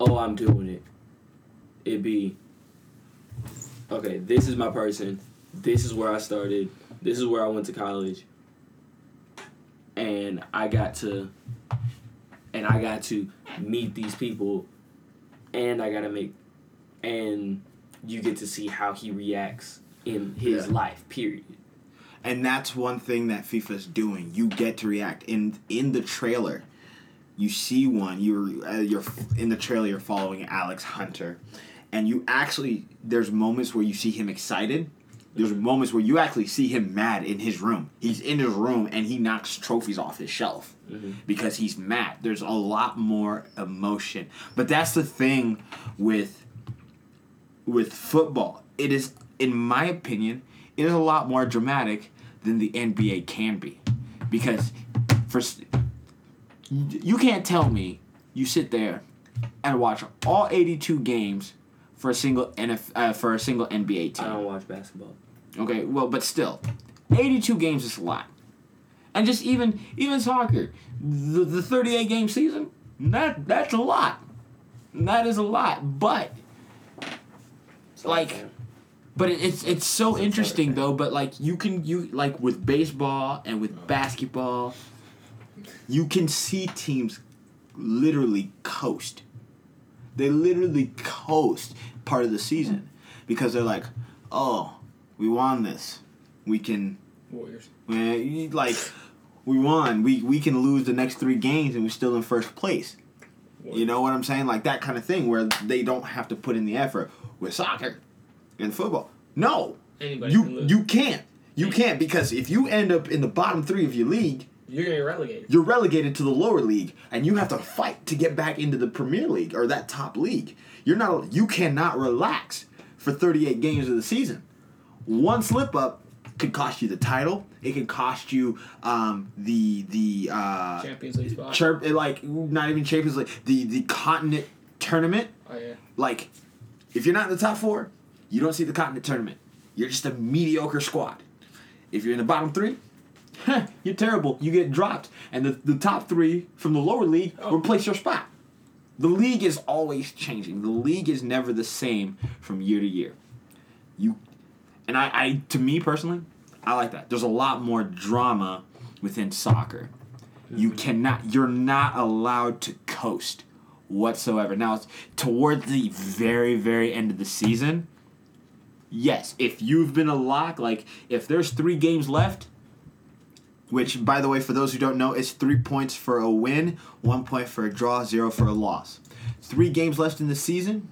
oh, I'm doing it, it be, okay, this is my person, this is where I started, this is where I went to college, and I got to, and I got to meet these people, and I gotta make, and you get to see how he reacts in his
Yeah.
life. Period.
and that's one thing that FIFA's doing. You get to react in in the trailer. You see one. You're uh, you're in the trailer. You're following Alex Hunter, and you actually there's moments where you see him excited. There's moments where you actually see him mad in his room. He's in his room and he knocks trophies off his shelf mm-hmm. because he's mad. There's a lot more emotion. But that's the thing with with football. It is, in my opinion, it is a lot more dramatic than the NBA can be, because for you can't tell me you sit there and watch all 82 games for a single NF, uh, for a single NBA team.
I don't watch basketball.
Okay, well, but still, 82 games is a lot. And just even even soccer, the, the 38 game season, that that's a lot. That is a lot. But like but it, it's it's so
It's
interesting though, but like you can you like with baseball and with basketball, you can see teams literally coast. They literally coast part of the season because they're like, "Oh, we won this. We can
Warriors.
Man, like we won. We we can lose the next three games and we're still in first place. You know what I'm saying? Like that kind of thing where they don't have to put in the effort with soccer and football. No,
Anybody can
you
lose.
you can't. You can't because if you end up in the bottom three of your league,
You're gonna relegated.
you're relegated to the lower league and you have to fight to get back into the Premier League or that top league. You're not you cannot relax for 38 games of the season. One slip up could cost you the title. It could cost you um, the the uh,
Champions League spot.
chirp like not even Champions League the the continent tournament.
Oh yeah.
Like if you're not in the top four, you don't see the continent tournament. You're just a mediocre squad. If you're in the bottom three, you're terrible. You get dropped, and the, the top three from the lower league
Oh.
replace your spot. The league is always changing. The league is never the same from year to year. You, and I, I to me personally, I like that. There's a lot more drama within soccer. You cannot. You're not allowed to coast whatsoever. Now, it's toward the very, very end of the season. Yes, if you've been a lock, like if there's three games left, which by the way, for those who don't know, is three points for a win, one point for a draw, zero for a loss. Three games left in the season.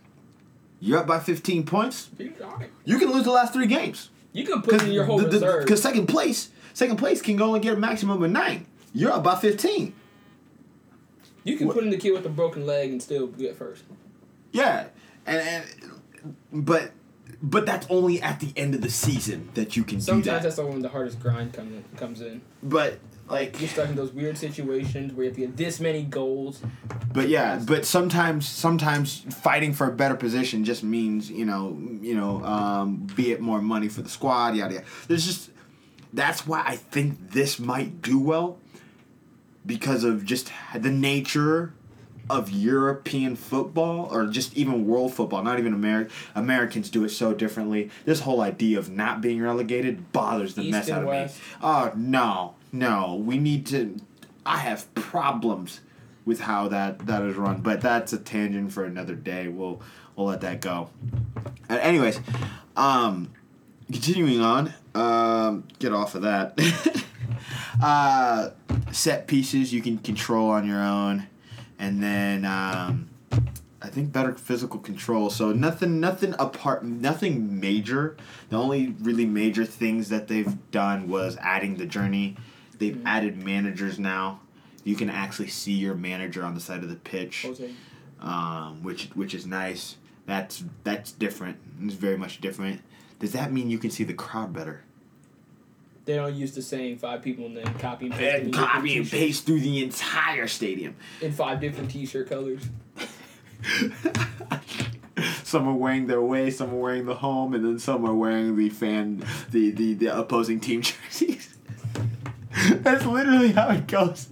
You're up by 15 points.
You, all right.
You can lose the last three games.
You can put in your whole reserve.
Because second place, second place can only get a maximum of nine. You're up by 15.
You can
What-
put in the kid with a broken leg and still get first.
Yeah, and, and but but that's only at the end of the season that you can do that.
Sometimes
that.
that's when the hardest grind comes in, comes in.
But like,
You're stuck in those weird situations where you have to get this many goals.
but yeah, but sometimes sometimes fighting for a better position just means you know you know um, be it more money for the squad yada yada. There's just that's why I think this might do well because of just the nature of European football or just even world football, not even American Americans do it so differently. This whole idea of not being relegated bothers the
East
mess out of
West.
me. Oh no, no, we need to. I have problems with how that that is run, but that's a tangent for another day. We'll we'll let that go. Anyways, um, continuing on. Um, get off of that. uh, set pieces you can control on your own, and then um, I think better physical control. So nothing, nothing apart, nothing major. The only really major things that they've done was adding the journey. They've added managers now. You can actually see your manager on the side of the pitch
Jose.
um, which which is nice. That's that's different. It's very much different. Does that mean you can see the crowd better?
They don't use the same five people and then copy and paste
And copy and paste through the entire stadium.
in five different T-shirt colors.
some are wearing their away, some are wearing the home, and then some are wearing the fan, the the, the opposing team jerseys. That's literally how it goes.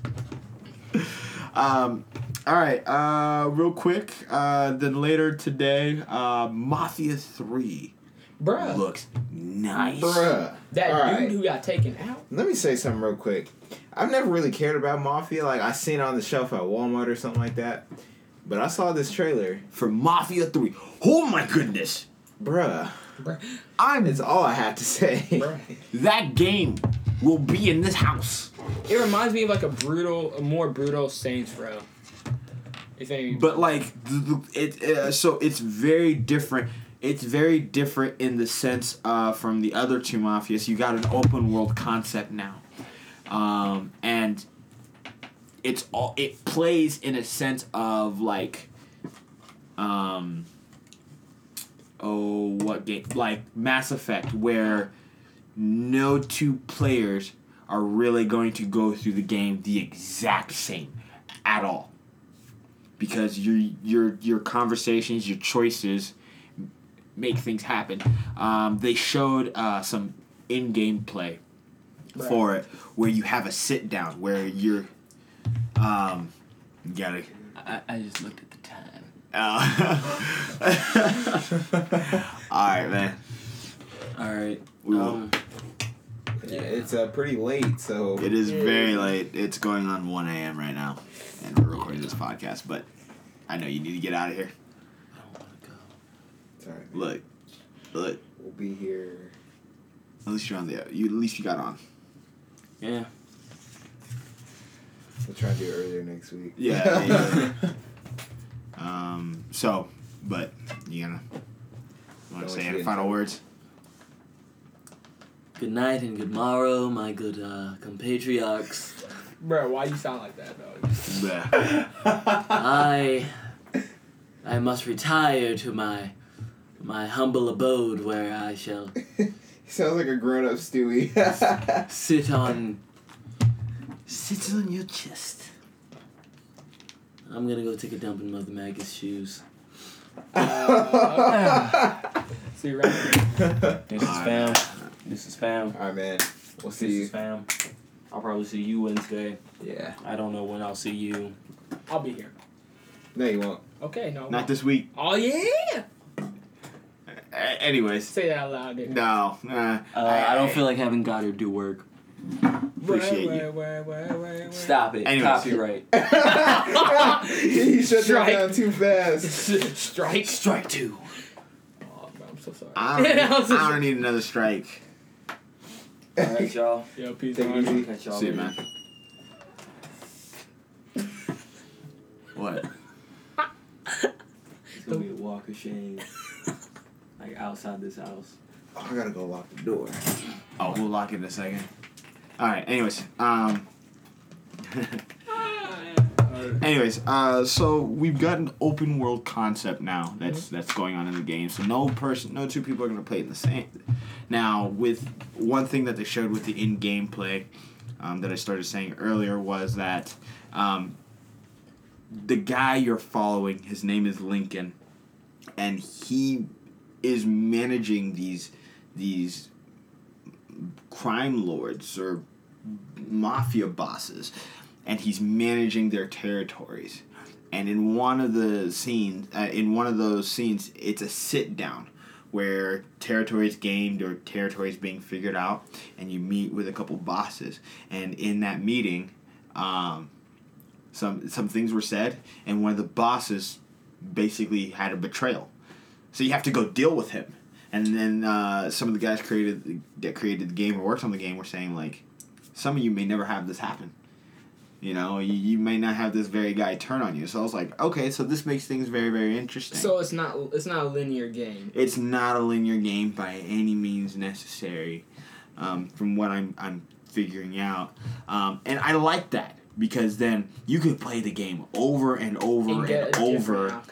Um, all right. Uh, real quick. Uh, then later today, uh, Mafia Three
Bruh,
looks nice.
Bruh.
that
All
dude
right.
who got taken out.
Let me say something real quick. I've never really cared about Mafia. Like I seen it on the shelf at Walmart or something like that. But I saw this trailer,
For Mafia Three. Oh my goodness!
bruh.
Bruh,
I'm
It's all I have to say.
bruh.
that game will be in this house.
It reminds me of like a brutal, a more brutal Saints Row. If any,
But like the, the, it, uh, so it's very different. It's very different in the sense uh, from the other two mafias. You got an open world concept now, um, and it's all it plays in a sense of like, um, oh what game like Mass Effect where no two players are really going to go through the game the exact same at all because your your your conversations, your choices make things happen. Um, they showed uh, some in-game play
Right.
for it where you have a sit down where you're um, you gotta.
I, I just looked at the time.
Uh, all right, man.
All right.
We will-
Um,
Yeah, it's uh, pretty late, so
It is very late. It's going on one a.m. right now, and we're recording this podcast. But I know you need to get out of here.
I don't want to go.
It's all right.
Look, look.
We'll be here.
At least you're on the. You at least you got on.
Yeah.
We'll try to do it earlier next week.
Yeah, yeah. Um. So, but you gonna want to say any final words?
Good night and good morrow, my good uh, compatriots.
bro, why you sound like that, though?
Bleh.
I I must retire to my my humble abode where I shall
sounds like a grown up Stewie.
sit on sit on your chest. I'm gonna go take a dump in Mother Maggie's shoes.
See you around.
This is fam. This is fam.
Alright, man. We'll
This
see you.
is fam. I'll probably see you Wednesday.
Yeah.
I don't know when I'll see you.
I'll be here.
No, you won't.
Okay, no.
Not this week.
Oh yeah.
A- anyways,
Say that out loud. Dude.
no. Uh,
Uh, I don't feel like having Goddard do work.
Appreciate
Wait,
you.
Stop it.
Anyways.
Copyright.
he shut that
Strike.
down too fast.
Strike.
Strike two.
Oh, bro, I'm so sorry.
I don't,
I'm so
I
sorry.
don't need another strike.
Alright, y'all.
Yo, peace.
Take it
man.
easy.
Catch y'all
See you,
later.
man. What?
It's gonna be a walk of shame. Like outside this house.
Oh, I gotta go lock the door.
Oh, we'll lock it in a second. All right. Anyways, um. Anyways, uh, so we've got an open world concept now that's that's going on in the game. So no person, no two people are gonna play it in the same. Now, with one thing that they showed with the in-game play, um, that I started saying earlier was that um, the guy you're following, his name is Lincoln, and he is managing these these crime lords or mafia bosses and he's managing their territories. And in one of the scenes uh, in one of those scenes it's a sit down where territories gained or territories being figured out and you meet with a couple bosses. And in that meeting um, some some things were said and one of the bosses basically had a betrayal so you have to go deal with him. And then uh, some of the guys created that created the game or worked on the game were saying like some of you may never have this happen. You know you, you may not have this very guy turn on you. So i was like okay so this makes things very very interesting.
So it's not it's not a linear game.
it's not a linear game by any means necessary um, from what I'm, I'm figuring out. Um, and i like that because then you could play the game over and over
And
and,
get a different
over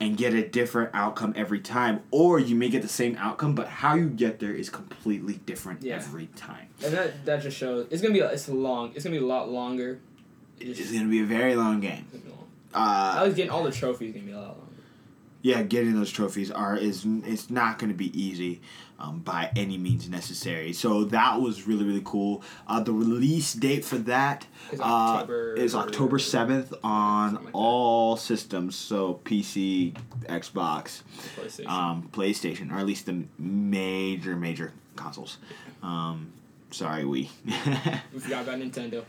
and get a different outcome every time, or you may get the same outcome, but how you get there is completely different
Yeah.
every time.
And that that just shows it's gonna be it's long. It's gonna be a lot longer.
It's going to be a very long game.
It's gonna long. I
Uh,
was getting all the trophies. Gonna be a lot longer.
yeah, getting those trophies are is it's not going to be easy um, by any means necessary. So that was really really cool. Uh, the release date for that
It's
uh,
October-
is October seventh on
Something like that.
all systems. So PC, Xbox,
PlayStation.
um, PlayStation, or at least the major major consoles. Um, sorry, we.
we forgot about Nintendo.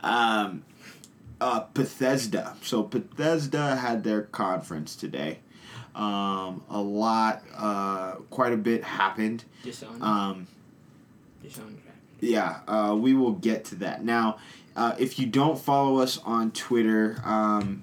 um, uh, Bethesda. So Bethesda had their conference today. Um, a lot, uh, quite a bit happened.
Dishonored.
Um,
Dishonored.
yeah, uh, we will get to that. Now, uh, if you don't follow us on Twitter, um,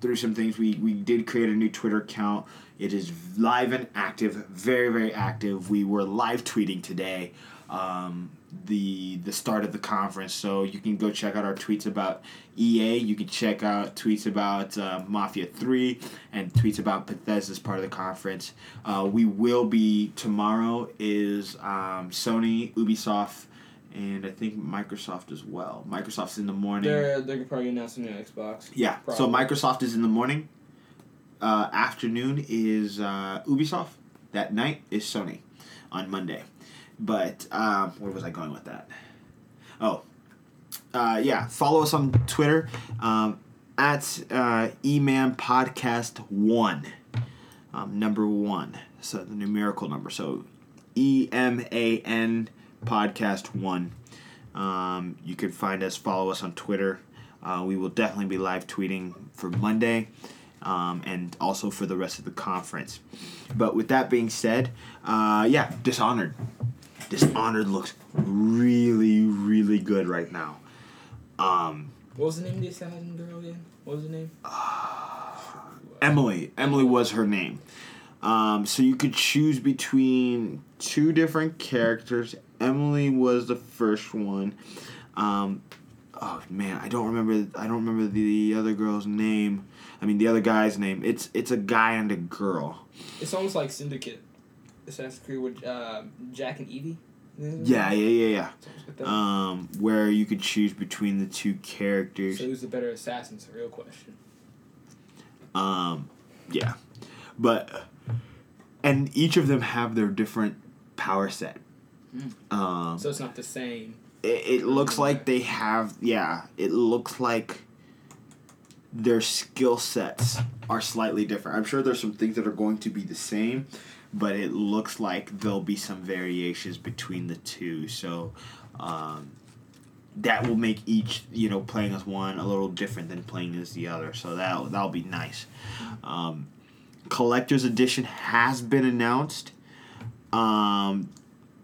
through some things, we, we did create a new Twitter account. It is live and active, very, very active. We were live tweeting today um, the the start of the conference, so you can go check out our tweets about EA. You can check out tweets about uh, Mafia 3 and tweets about Bethesda's part of the conference. Uh, we will be, tomorrow is um, Sony, Ubisoft, and I think Microsoft as well. Microsoft's in the morning.
They're they're probably announcing the Xbox.
Yeah. So Microsoft is in the morning. Uh, afternoon is uh, Ubisoft. That night is Sony, on Monday. But um, where was I going with that? Oh, uh, yeah. Follow us on Twitter um, at uh, Eman Podcast One, um, number one. So the numerical number. So E M A N Podcast One. Um, you can find us, follow us on Twitter. Uh, we will definitely be live tweeting for Monday um, and also for the rest of the conference. But with that being said, uh, yeah, Dishonored. Dishonored looks really, really good right now. Um,
What was the name of the assassin girl again? What was the name?
Emily. Emily was her name. Um, so you could choose between two different characters. Emily was the first one. Um, oh man, I don't remember. I don't remember the other girl's name. I mean, the other guy's name. It's it's a guy and a girl.
It's almost like Syndicate. Assassin's Creed with uh, Jack and Evie.
Yeah, yeah, yeah, yeah.
It's almost like that.
Um, where you could choose between the two characters.
so who's the better assassin? It's a real question.
Um, yeah, but and each of them have their different power set. Um,
So it's not the same.
it, it looks like they have yeah. It looks like their skill sets are slightly different. I'm sure there's some things that are going to be the same, but it looks like there'll be some variations between the two. So. Um, that will make each you know playing as one a little different than playing as the other so that'll that'll be nice um, collector's edition has been announced um,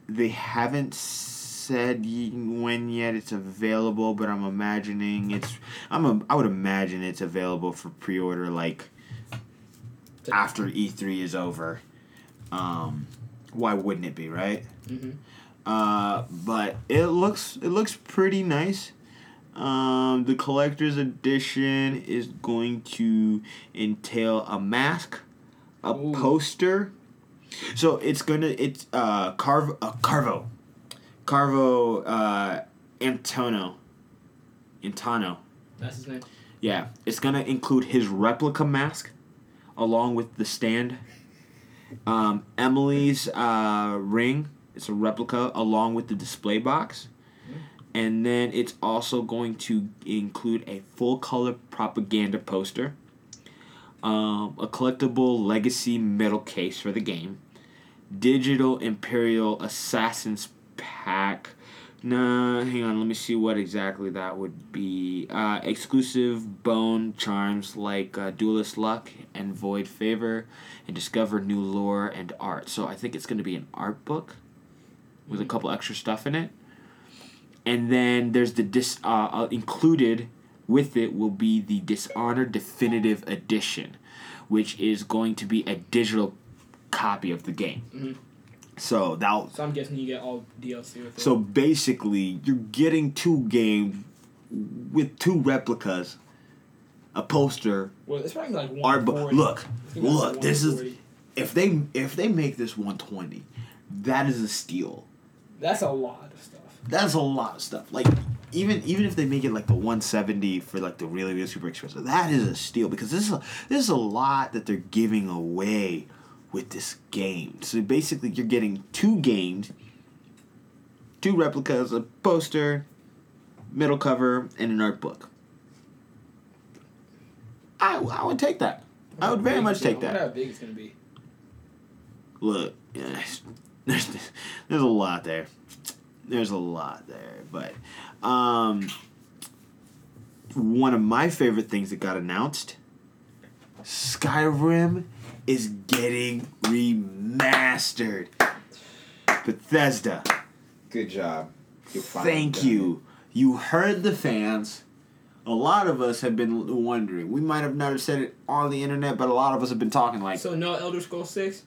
they haven't said when yet it's available but i'm imagining it's i'm a, i would imagine it's available for pre-order like after e3 is over um, why wouldn't it be right
Mm-hmm.
uh, but it looks it looks pretty nice. Um, the collector's edition is going to entail a mask, a
Ooh.
poster. So it's gonna it's uh Carvo uh, Carvo, Carvo uh, Antono, Antano.
That's his name.
Yeah, it's gonna include his replica mask, along with the stand. Um, Emily's uh, ring. It's a replica along with the display box, and then it's also going to include a full color propaganda poster. Um, a collectible legacy metal case for the game, digital Imperial Assassins pack. Nah, hang on. Let me see what exactly that would be. Uh, exclusive bone charms like uh, Duelist Luck and Void Favor, and discover new lore and art. So I think it's going to be an art book with a couple extra stuff in it. And then there's the dis uh, uh, included with it will be the Dishonored Definitive Edition, which is going to be a digital copy of the game.
Mhm.
So that
So I'm guessing you get all DLC with it.
so basically, you're getting two games with two replicas, a poster,
Well, it's probably like one.
art book. Look,
like
look. This is if they if they make this one twenty, that is a steal.
That's a lot of stuff.
That's a lot of stuff. Like even even if they make it like the one seventy for like the really really super expensive, that is a steal because this is a, this is a lot that they're giving away with this game. So basically, you're getting two games, two replicas, a poster, middle cover, and an art book. I, I would take that. I would very much take that.
how big it's gonna be.
Look, yeah, there's there's a lot there. There's a lot there, but um, one of my favorite things that got announced, Skyrim is getting remastered. Bethesda,
Good job.
Thank
done
you. You heard the fans. A lot of us have been wondering. We might have never said it on the internet, but a lot of us have been talking like,
So no Elder Scrolls Six.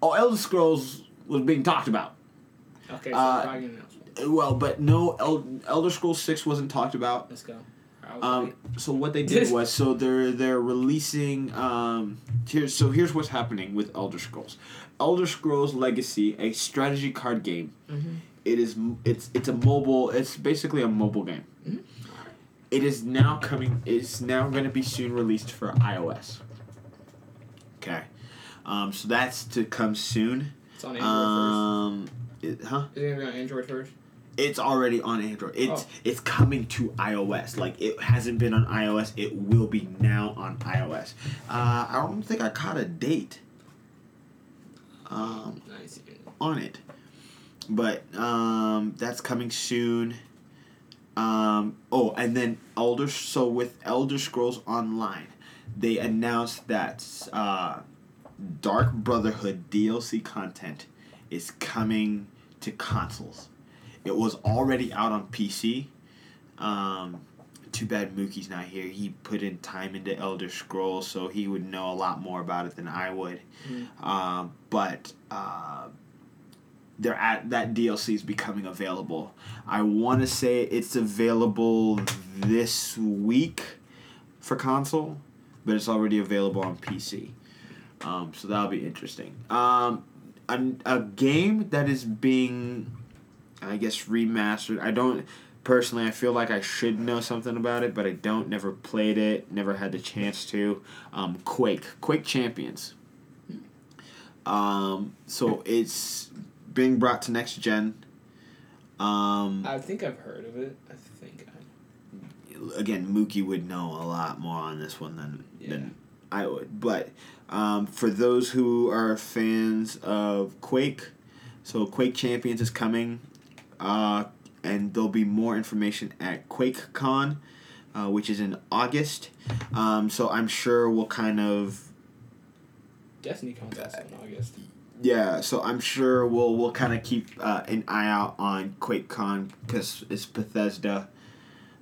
"Oh, Elder Scrolls was being talked about."
Okay, so
Uh,
probably.
Well, but no, El- Elder Scrolls Six wasn't talked about.
Let's go.
Um, so what they did was so they're they're releasing um here's so here's what's happening with Elder Scrolls, Elder Scrolls Legacy, a strategy card game.
Mhm.
It is it's it's a mobile. It's basically a mobile game.
Mhm.
It is now coming. It's now going to be soon released for iOS. Okay, um, so that's to come soon.
It's on Android
Um, it, huh?
first. Is it gonna be on Android first?
It's already on Android. It's
Oh.
it's coming to iOS. Like it hasn't been on iOS. It will be now on iOS. Uh, I don't think I caught a date. Um,
Nice.
on it, but um, that's coming soon. Um, oh, and then Elder. So with Elder Scrolls Online, they announced that uh, Dark Brotherhood DLC content is coming to consoles. It was already out on PC. Um, too bad Mookie's not here. He put in time into Elder Scrolls, so he would know a lot more about it than I would. Um, but uh, they're at that DLC is becoming available. I want to say it's available this week for console, but it's already available on PC. Um, so that'll be interesting. Um, a, a game that is being, I guess, remastered. I don't personally. I feel like I should know something about it, but I don't. Never played it. Never had the chance to. Um, Quake. Quake Champions. Um, so it's being brought to next gen. Um,
I think I've heard of it. I think I.
again, Mookie would know a lot more on this one than than I would. But um, for those who are fans of Quake, so Quake Champions is coming, uh, and there'll be more information at QuakeCon, uh, which is in August. Um, so I'm sure we'll kind of
Destiny comes out in August.
Yeah, so I'm sure we'll we'll kind of keep uh, an eye out on QuakeCon because it's Bethesda.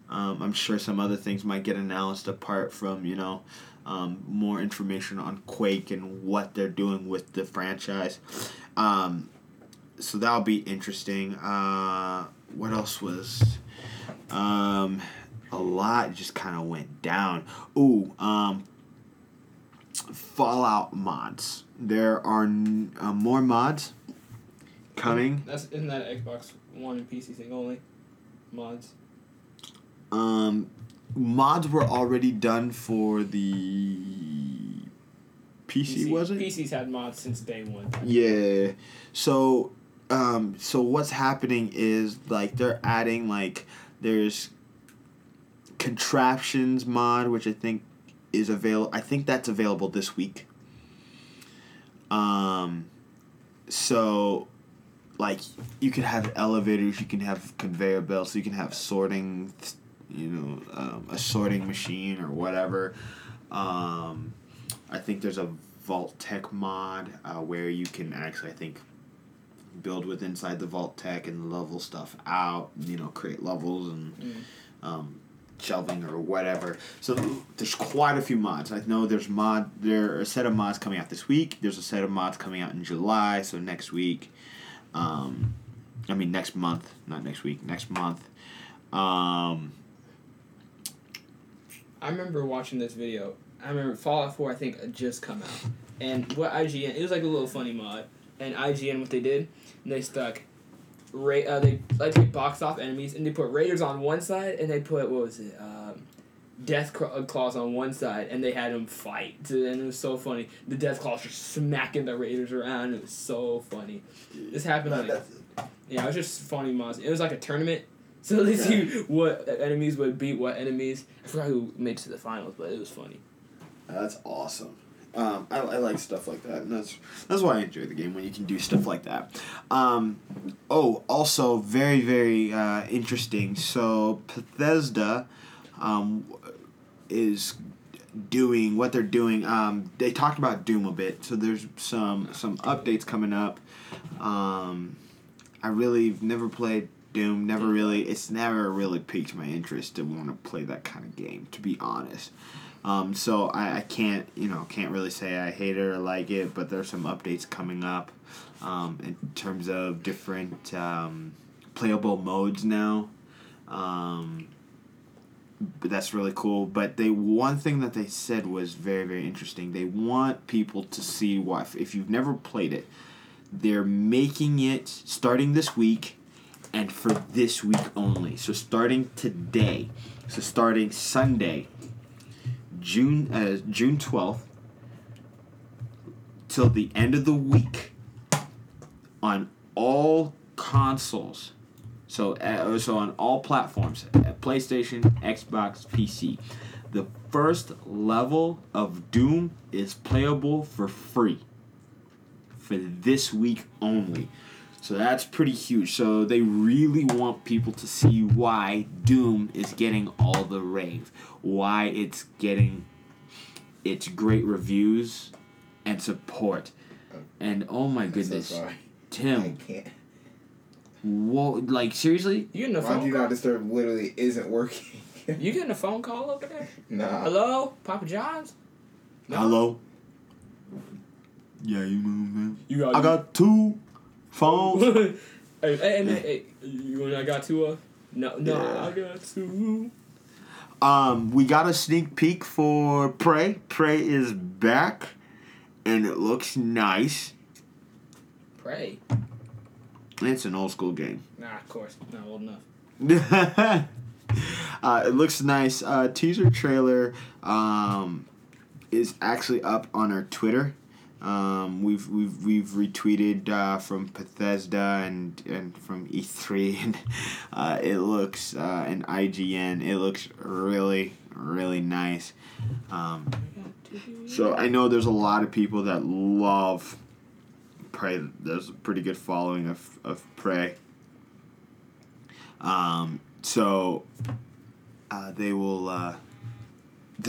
Um, I'm sure some other things might get announced apart from you know um, more information on Quake and what they're doing with the franchise. Um, so that'll be interesting. Uh, what else was? Um, a lot just kind of went down. Ooh, um, Fallout mods. There are n- uh, more mods coming.
That's isn't that Xbox One and PC thing only? Mods.
Um, mods were already done for the PC, was it?
PC's had mods since day one.
Yeah. So, um, so what's happening is like they're adding like there's contraptions mod, which I think is available. I think that's available this week. Um, so like you can have elevators, you can have conveyor belts, you can have sorting, you know, um, a sorting machine or whatever. Um, I think there's a Vault-Tec mod uh, where you can actually, I think, build with inside the Vault-Tec and level stuff out. You know, create levels and
Mm.
um, shelving or whatever. So there's quite a few mods. I know there's mod. There are a set of mods coming out this week. There's a set of mods coming out in July. So next week. Um, I mean next month, not next week. Next month. Um,
I remember watching this video. I remember Fallout 4, I think, just come out. And what IGN, it was like a little funny mod. And IGN, what they did, they stuck, ra- uh, they like they boxed off enemies and they put raiders on one side and they put what was it, um, death uh, claws on one side and they had them fight. And it was so funny. The Deathclaws were smacking the raiders around. It was so funny. This happened like yeah, it was just funny mods. It was like a tournament. So they see what enemies would beat what enemies. I forgot who made it to the finals, but it was funny.
That's awesome. Um, I, I like stuff like that, and that's that's why I enjoy the game when you can do stuff like that. Um, oh, also very very uh, interesting. So Bethesda um, is doing what they're doing. Um, they talked about Doom a bit, so there's some some updates coming up. Um, I really never played Doom. Never really. It's never really piqued my interest to want to play that kind of game. To be honest. Um, so I, I can't you know can't really say I hate it or like it, but there's some updates coming up um, in terms of different um, playable modes now. Um, that's really cool. But they one thing that they said was very very interesting. They want people to see what if you've never played it, they're making it starting this week, and for this week only. So starting today, so starting Sunday, June uh, June twelfth, till the end of the week, on all consoles. So, uh, so on all platforms, uh, PlayStation, Xbox, PC, the first level of Doom is playable for free. For this week only. So that's pretty huge. So they really want people to see why Doom is getting all the rave, why it's getting its great reviews and support. And oh my
I'm so
goodness,
sorry. I
Tim,
can't.
whoa, like seriously?
You getting a
My
phone
do
call?
not disturb literally isn't working.
You getting a phone call over there?
nah.
Hello, Papa John's. No?
Hello. Yeah, you know, man.
You got.
I got two phones.
hey, hey, hey, man, hey, you want I got two of? No, no,
Yeah.
I got two.
Um, we got a sneak peek for Prey. Prey is back, and it looks nice.
Pray.
It's an old school game.
Nah, of course, not old enough.
uh, it looks nice. Uh, teaser trailer um, is actually up on our Twitter. Um, we've we've we've retweeted uh, from Bethesda and and from E3 and uh, it looks uh, and IGN. It looks really really nice. Um, so I know there's a lot of people that love Prey. There's a pretty good following of of Prey. Um, so uh, they will.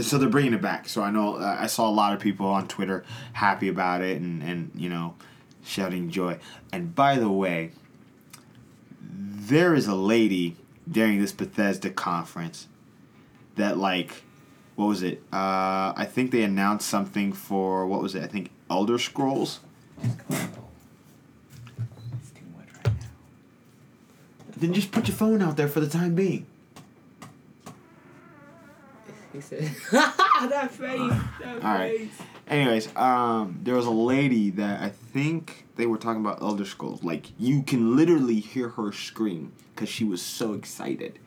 So they're bringing it back. So I know uh, I saw a lot of people on Twitter happy about it and and you know shouting joy. And by the way, there is a lady during this Bethesda conference that like what was it? Uh, I think they announced something for what was it? I think Elder Scrolls.
It's too much right now.
Then just put your phone out there for the time being.
He said, that face, that
All right.
face.
Anyways, um, there was a lady that I think they were talking about Elder Scrolls. Like you can literally hear her scream because she was so excited.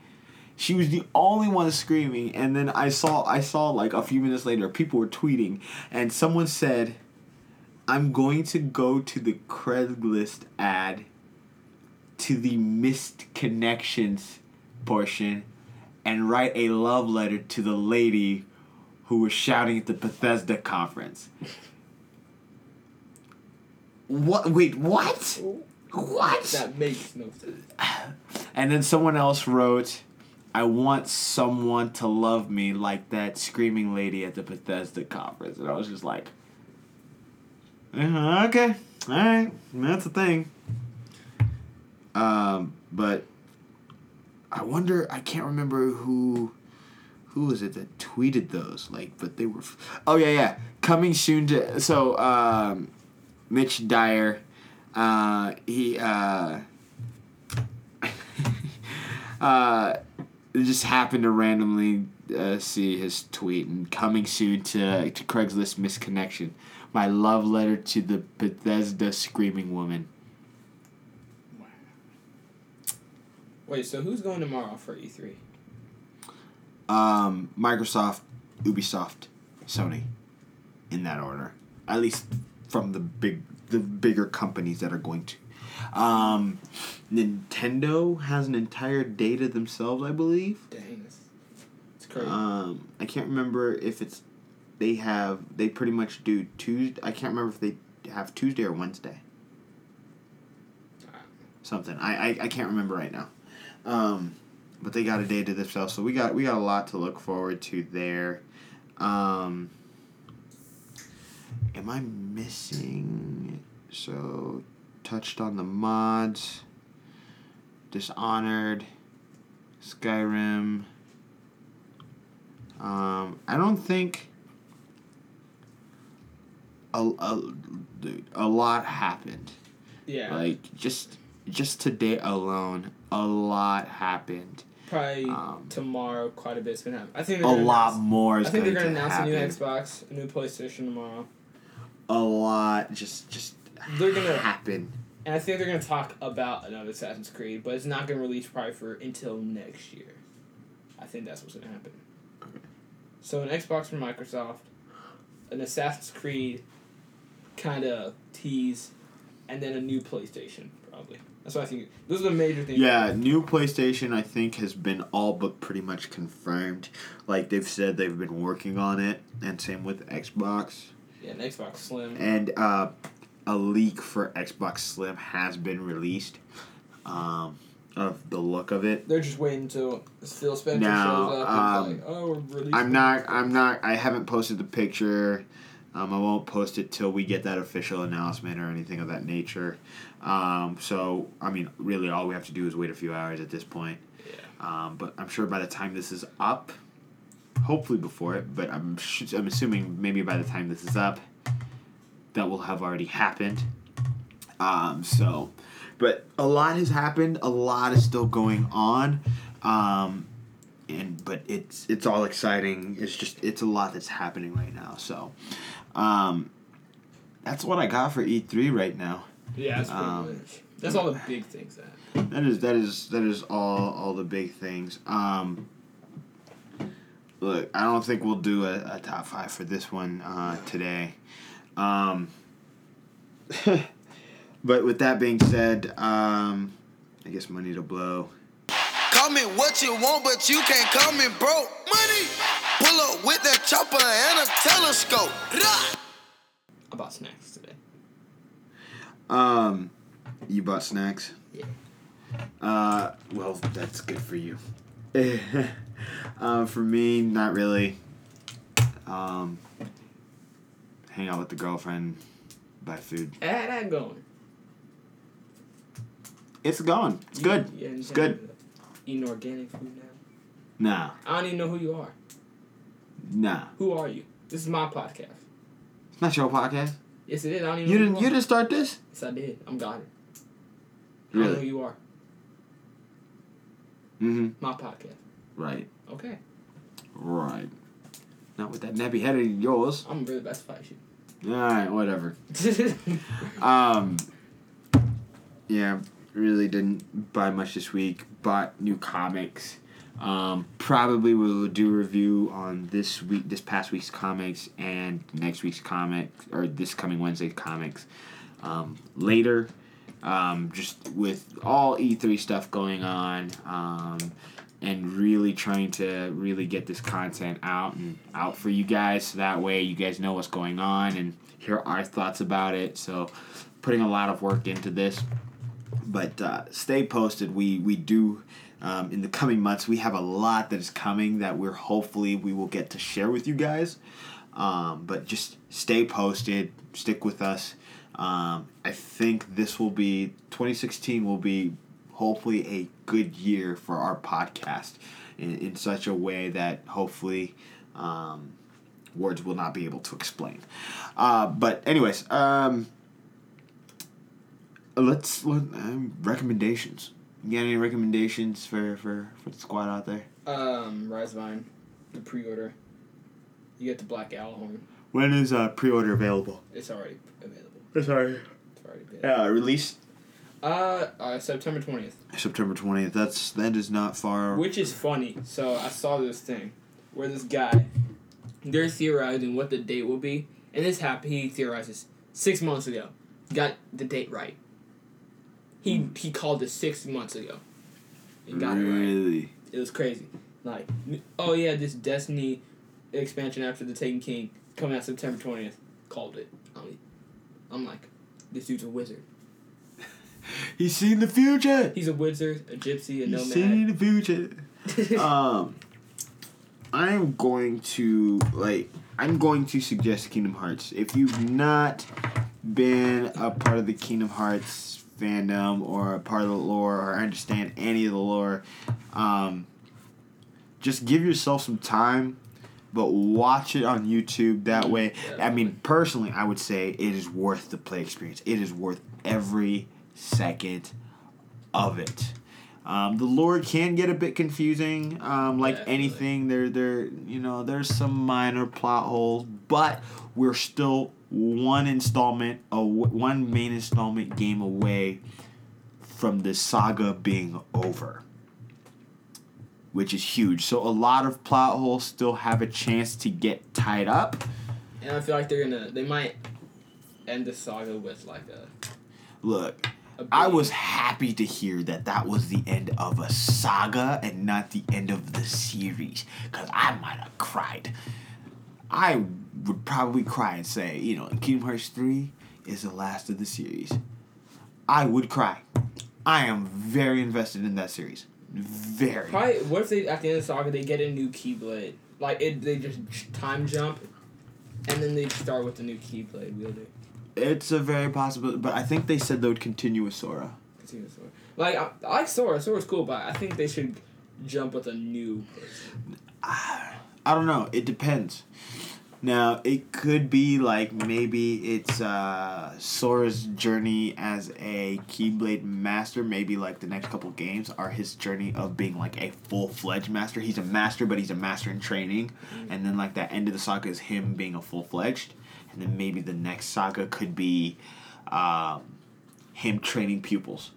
She was the only one screaming, and then I saw I saw like a few minutes later, people were tweeting, and someone said, "I'm going to go to the Craigslist ad, to the missed connections portion, and write a love letter to the lady who was shouting at the Bethesda conference. What? Wait, what? What?
That makes no sense.
And then someone else wrote, I want someone to love me like that screaming lady at the Bethesda conference. And I was just like, "Uh, okay, alright, that's a thing. Um, but I wonder, I can't remember who. Who was it that tweeted those? Like, but they were. F- oh, yeah, yeah. Coming soon to. So, um, Mitch Dyer, uh, he, uh, uh, just happened to randomly uh, see his tweet and coming soon to to Craigslist misconnection. My love letter to the Bethesda screaming woman.
Wait, so who's going tomorrow for E E3?
Um, Microsoft, Ubisoft, Sony, in that order. At least from the big the bigger companies that are going to. Um, Nintendo has an entire day to themselves, I believe.
Dang, it's, it's crazy.
Um, I can't remember if it's they have they pretty much do Tuesday. I can't remember if they have Tuesday or Wednesday. Something I, I, I can't remember right now, um, but they got a day to themselves, so we got we got a lot to look forward to there. Um, am I missing? So touched on the mods. Dishonored, Skyrim. Um, I don't think a, a, a lot happened.
yeah,
Like just just today alone, a lot happened.
probably
um,
tomorrow. Quite a bit's gonna happen. I think
A lot more is
I think they're
going
gonna
to
announce a new. Xbox, a new PlayStation tomorrow,
A lot just just
They're gonna-
happen.
and I think they're gonna talk about another Assassin's Creed, but it's not gonna release probably for until next year. I think that's what's gonna happen. So an Xbox from Microsoft, an Assassin's Creed, kind of tease, and then a new PlayStation probably. That's what I think. Those are the major things.
Yeah, new PlayStation I think has been all but pretty much confirmed. Like they've said they've been working on it, and same with Xbox.
Yeah, an Xbox Slim.
And uh, a leak for Xbox Slim has been released. Um, of the look of it.
They're just waiting until Phil Spencer
Now,
shows up
um,
and like, oh, we're.
I'm not. I'm not. I haven't posted the picture. Um, I won't post it till we get that official announcement or anything of that nature. Um, so I mean, really, all we have to do is wait a few hours at this point.
Yeah.
Um, but I'm sure by the time this is up, hopefully before it, but I'm sh- I'm assuming maybe by the time this is up, that will have already happened. Um, so, but a lot has happened. A lot is still going on. Um, and but it's it's all exciting. It's just it's a lot that's happening right now. So, um, that's what I got for E three right now.
Yeah, that's pretty
Um,
much. That's all the big things that.
That is that is that is all all the big things. Um, look, I don't think we'll do a, a top five for this one uh, today. Um, but with that being said, um, I guess money to blow.
Call me what you want, but you can't call me broke. Money. Pull up with that chopper and a telescope. Rah!
I bought snacks today.
Um, you bought snacks.
Yeah.
Uh, well, that's good for you. um, for me, not really. Um, hang out with the girlfriend, buy food.
I had that going.
It's going. It's good.
Yeah,
It's good.
Eating organic food now.
Nah,
I don't even know who you are.
nah.
Who are you? This is my podcast.
It's not your podcast.
Yes, it is. I don't even
You didn't. You didn't start this.
Yes, I did. I'm got it. I don't know who you are.
Mm-hmm.
My podcast.
Right.
Okay.
Right. Not with that nappy head of yours.
I'm really best fight
All right. Whatever. Um. Yeah, really didn't buy much this week. Bought new comics. Um, probably we will do a review on this week, this past week's comics, and next week's comic or this coming Wednesday's comics. Um, later, um, just with all E three stuff going on, um, and really trying to really get this content out and out for you guys, so that way you guys know what's going on and hear our thoughts about it. So, putting a lot of work into this but uh, stay posted. We we do um, in the coming months. We have a lot that is coming that we're hopefully we will get to share with you guys. Um, but just stay posted. Stick with us. Um, I think this will be 2016 will be hopefully a good year for our podcast in, in such a way that hopefully um, words will not be able to explain. Uh, but anyways, um, let's let, um, recommendations. You got any recommendations for for for the squad out there?
Um, Rise of Iron, the pre-order. You get the Gjallarhorn.
When is uh pre-order available?
It's already available.
Sorry.
It's already available.
Uh, release
Uh, uh, September twentieth.
September twentieth. That's that is not far.
Which is funny. So I saw this thing where this guy, they're theorizing what the date will be, and this happened. He theorizes six months ago, got the date right. He he called it six months ago, and got it right. It was crazy. Like, oh yeah, this Destiny expansion after the Taken King coming out September twentieth. Called it. I'm, I'm like, this dude's a wizard.
He's seen the future.
He's a wizard, a gypsy, a
He's
nomad.
seen the future. um, I'm going to like. I'm going to suggest Kingdom Hearts. If you've not been a part of the Kingdom Hearts fandom or a part of the lore or understand any of the lore, um, just give yourself some time, but watch it on YouTube. That way, I mean, personally, I would say it is worth the play experience. It is worth every second of it. Um, the lore can get a bit confusing, um, like
Definitely.
anything. There, there, you know, there's some minor plot holes, but we're still one installment, a one main installment game away from the saga being over, which is huge. So a lot of plot holes still have a chance to get tied up.
And I feel like they're gonna, they might end the saga with like a.
Look,
a
I was happy to hear that that was the end of a saga and not the end of the series, because I might have cried. I would probably cry and say, you know, Kingdom Hearts 3 is the last of the series. I would cry. I am very invested in that series. Very.
Probably, what if they at the end of the saga they get a new Keyblade? Like it, they just time jump, and then they start with the new Keyblade wielder.
It's a very possible, but I think they said they would continue with Sora.
Continue with Sora. Like I, I like Sora. Sora's cool, but I think they should jump with a new person.
Ah, I don't know. It depends. Now it could be like maybe it's uh, Sora's journey as a Keyblade master. Maybe like the next couple games are his journey of being like a full fledged master. He's a master, but he's a master in training. And then like that end of the saga is him being a full fledged. And then maybe the next saga could be um, him training pupils.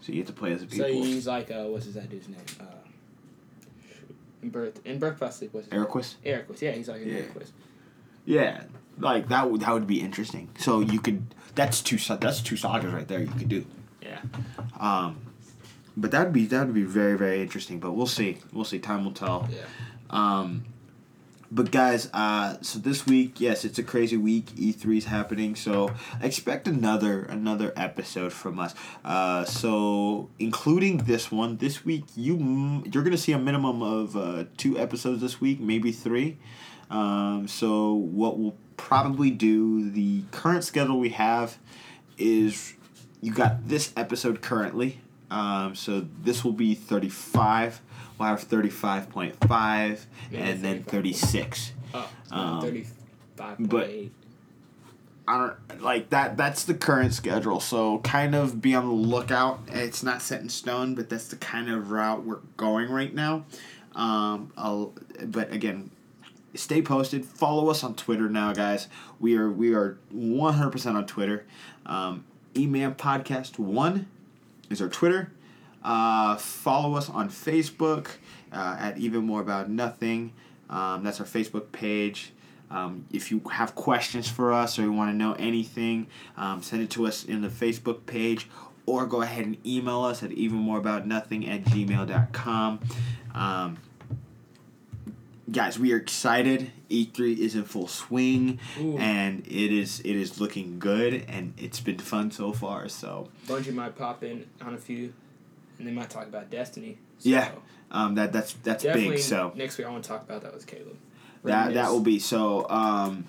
So you have to play as a pupil.
So he's like, uh, what's his that dude's name? Uh, in birth, in birth plastic, what's his name? Yeah, he's like
Yeah. Yeah, like that would that would be interesting. So you could that's two that's two sagas right there you could do.
Yeah.
Um, but that'd be that would be very very interesting. But we'll see. We'll see. Time will tell.
Yeah.
Um, but guys, uh, so this week, yes, it's a crazy week. E 3 is happening, so expect another another episode from us. Uh, so including this one, this week you you're gonna see a minimum of uh, two episodes this week, maybe three. Um, so what we'll probably do, the current schedule we have, is you got this episode currently. Um, so this will be thirty five. We'll have thirty five point five,
Maybe
and then thirty six.
Oh,
Um,
thirty-five
but-
point.
I don't like that. That's the current schedule. So kind of be on the lookout. It's not set in stone, but that's the kind of route we're going right now. Um, I'll, but again, stay posted. Follow us on Twitter now, guys. We are we are one hundred percent on Twitter. Um, Eman Podcast One is our Twitter. Uh, follow us on Facebook uh, at Even More About Nothing. Um, that's our Facebook page. Um, if you have questions for us or you want to know anything, um, send it to us in the Facebook page or go ahead and email us at evenmoreaboutnothing at gmail.com. Um, guys, we are excited. E3 is in full swing
Ooh.
and it is it is looking good and it's been fun so far. So
Bungie might pop in on a few, and they might talk about Destiny. So
Yeah, um, that that's that's big. So
next week I want to talk about that with Caleb.
that that will be so. Um,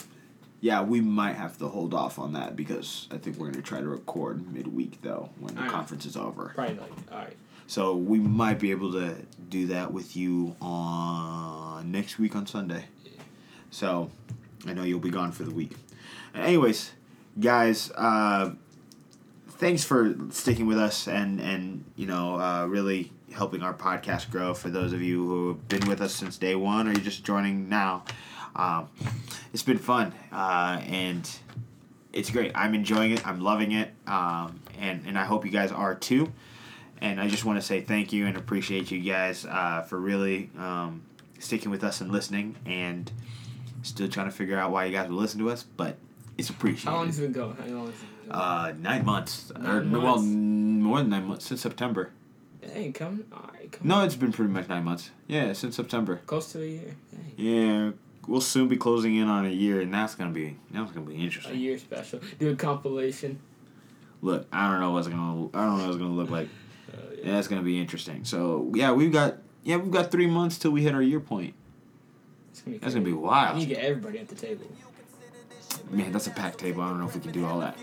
yeah, we might have to hold off on that because I think we're gonna try to record midweek though when the
Alright.
conference is over.
probably like all right.
So we might be able to do that with you on next week on Sunday. So I know you'll be gone for the week. Anyways, guys, uh, thanks for sticking with us and and you know uh, really helping our podcast grow. For those of you who have been with us since day one, or you're just joining now, um, it's been fun uh, and it's great. I'm enjoying it. I'm loving it, um, and and I hope you guys are too. And I just want to say thank you and appreciate you guys uh, for really um, sticking with us and listening, and still trying to figure out why you guys would listen to us, but it's appreciated.
How long has it been going? How long has it been?
Uh, nine months. or,
Nine
Well,
months.
n- more than nine months since September.
Dang, come, alright, come
No, it's been pretty much nine months. Yeah, since September.
close to a year. Dang.
Yeah, we'll soon be closing in on a year, and that's gonna be that's gonna be interesting.
A year special. Do a compilation.
Look, I don't know what's gonna I don't know what it's gonna look like.
Uh,
Yeah, that's gonna be interesting. So yeah, we've got yeah we've got three months till we hit our year point.
It's gonna be
That's gonna be wild.
You get everybody at the table.
Man, that's a packed table. I don't know if we can do all that.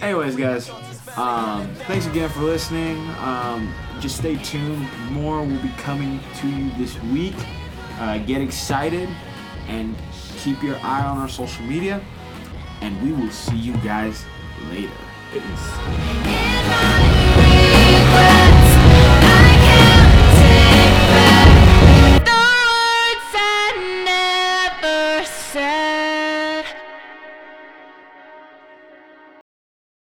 Anyways, guys, um, thanks again for listening. Um, just stay tuned. More will be coming to you this week. Uh, get excited and keep your eye on our social media. And we will see you guys later.
Peace.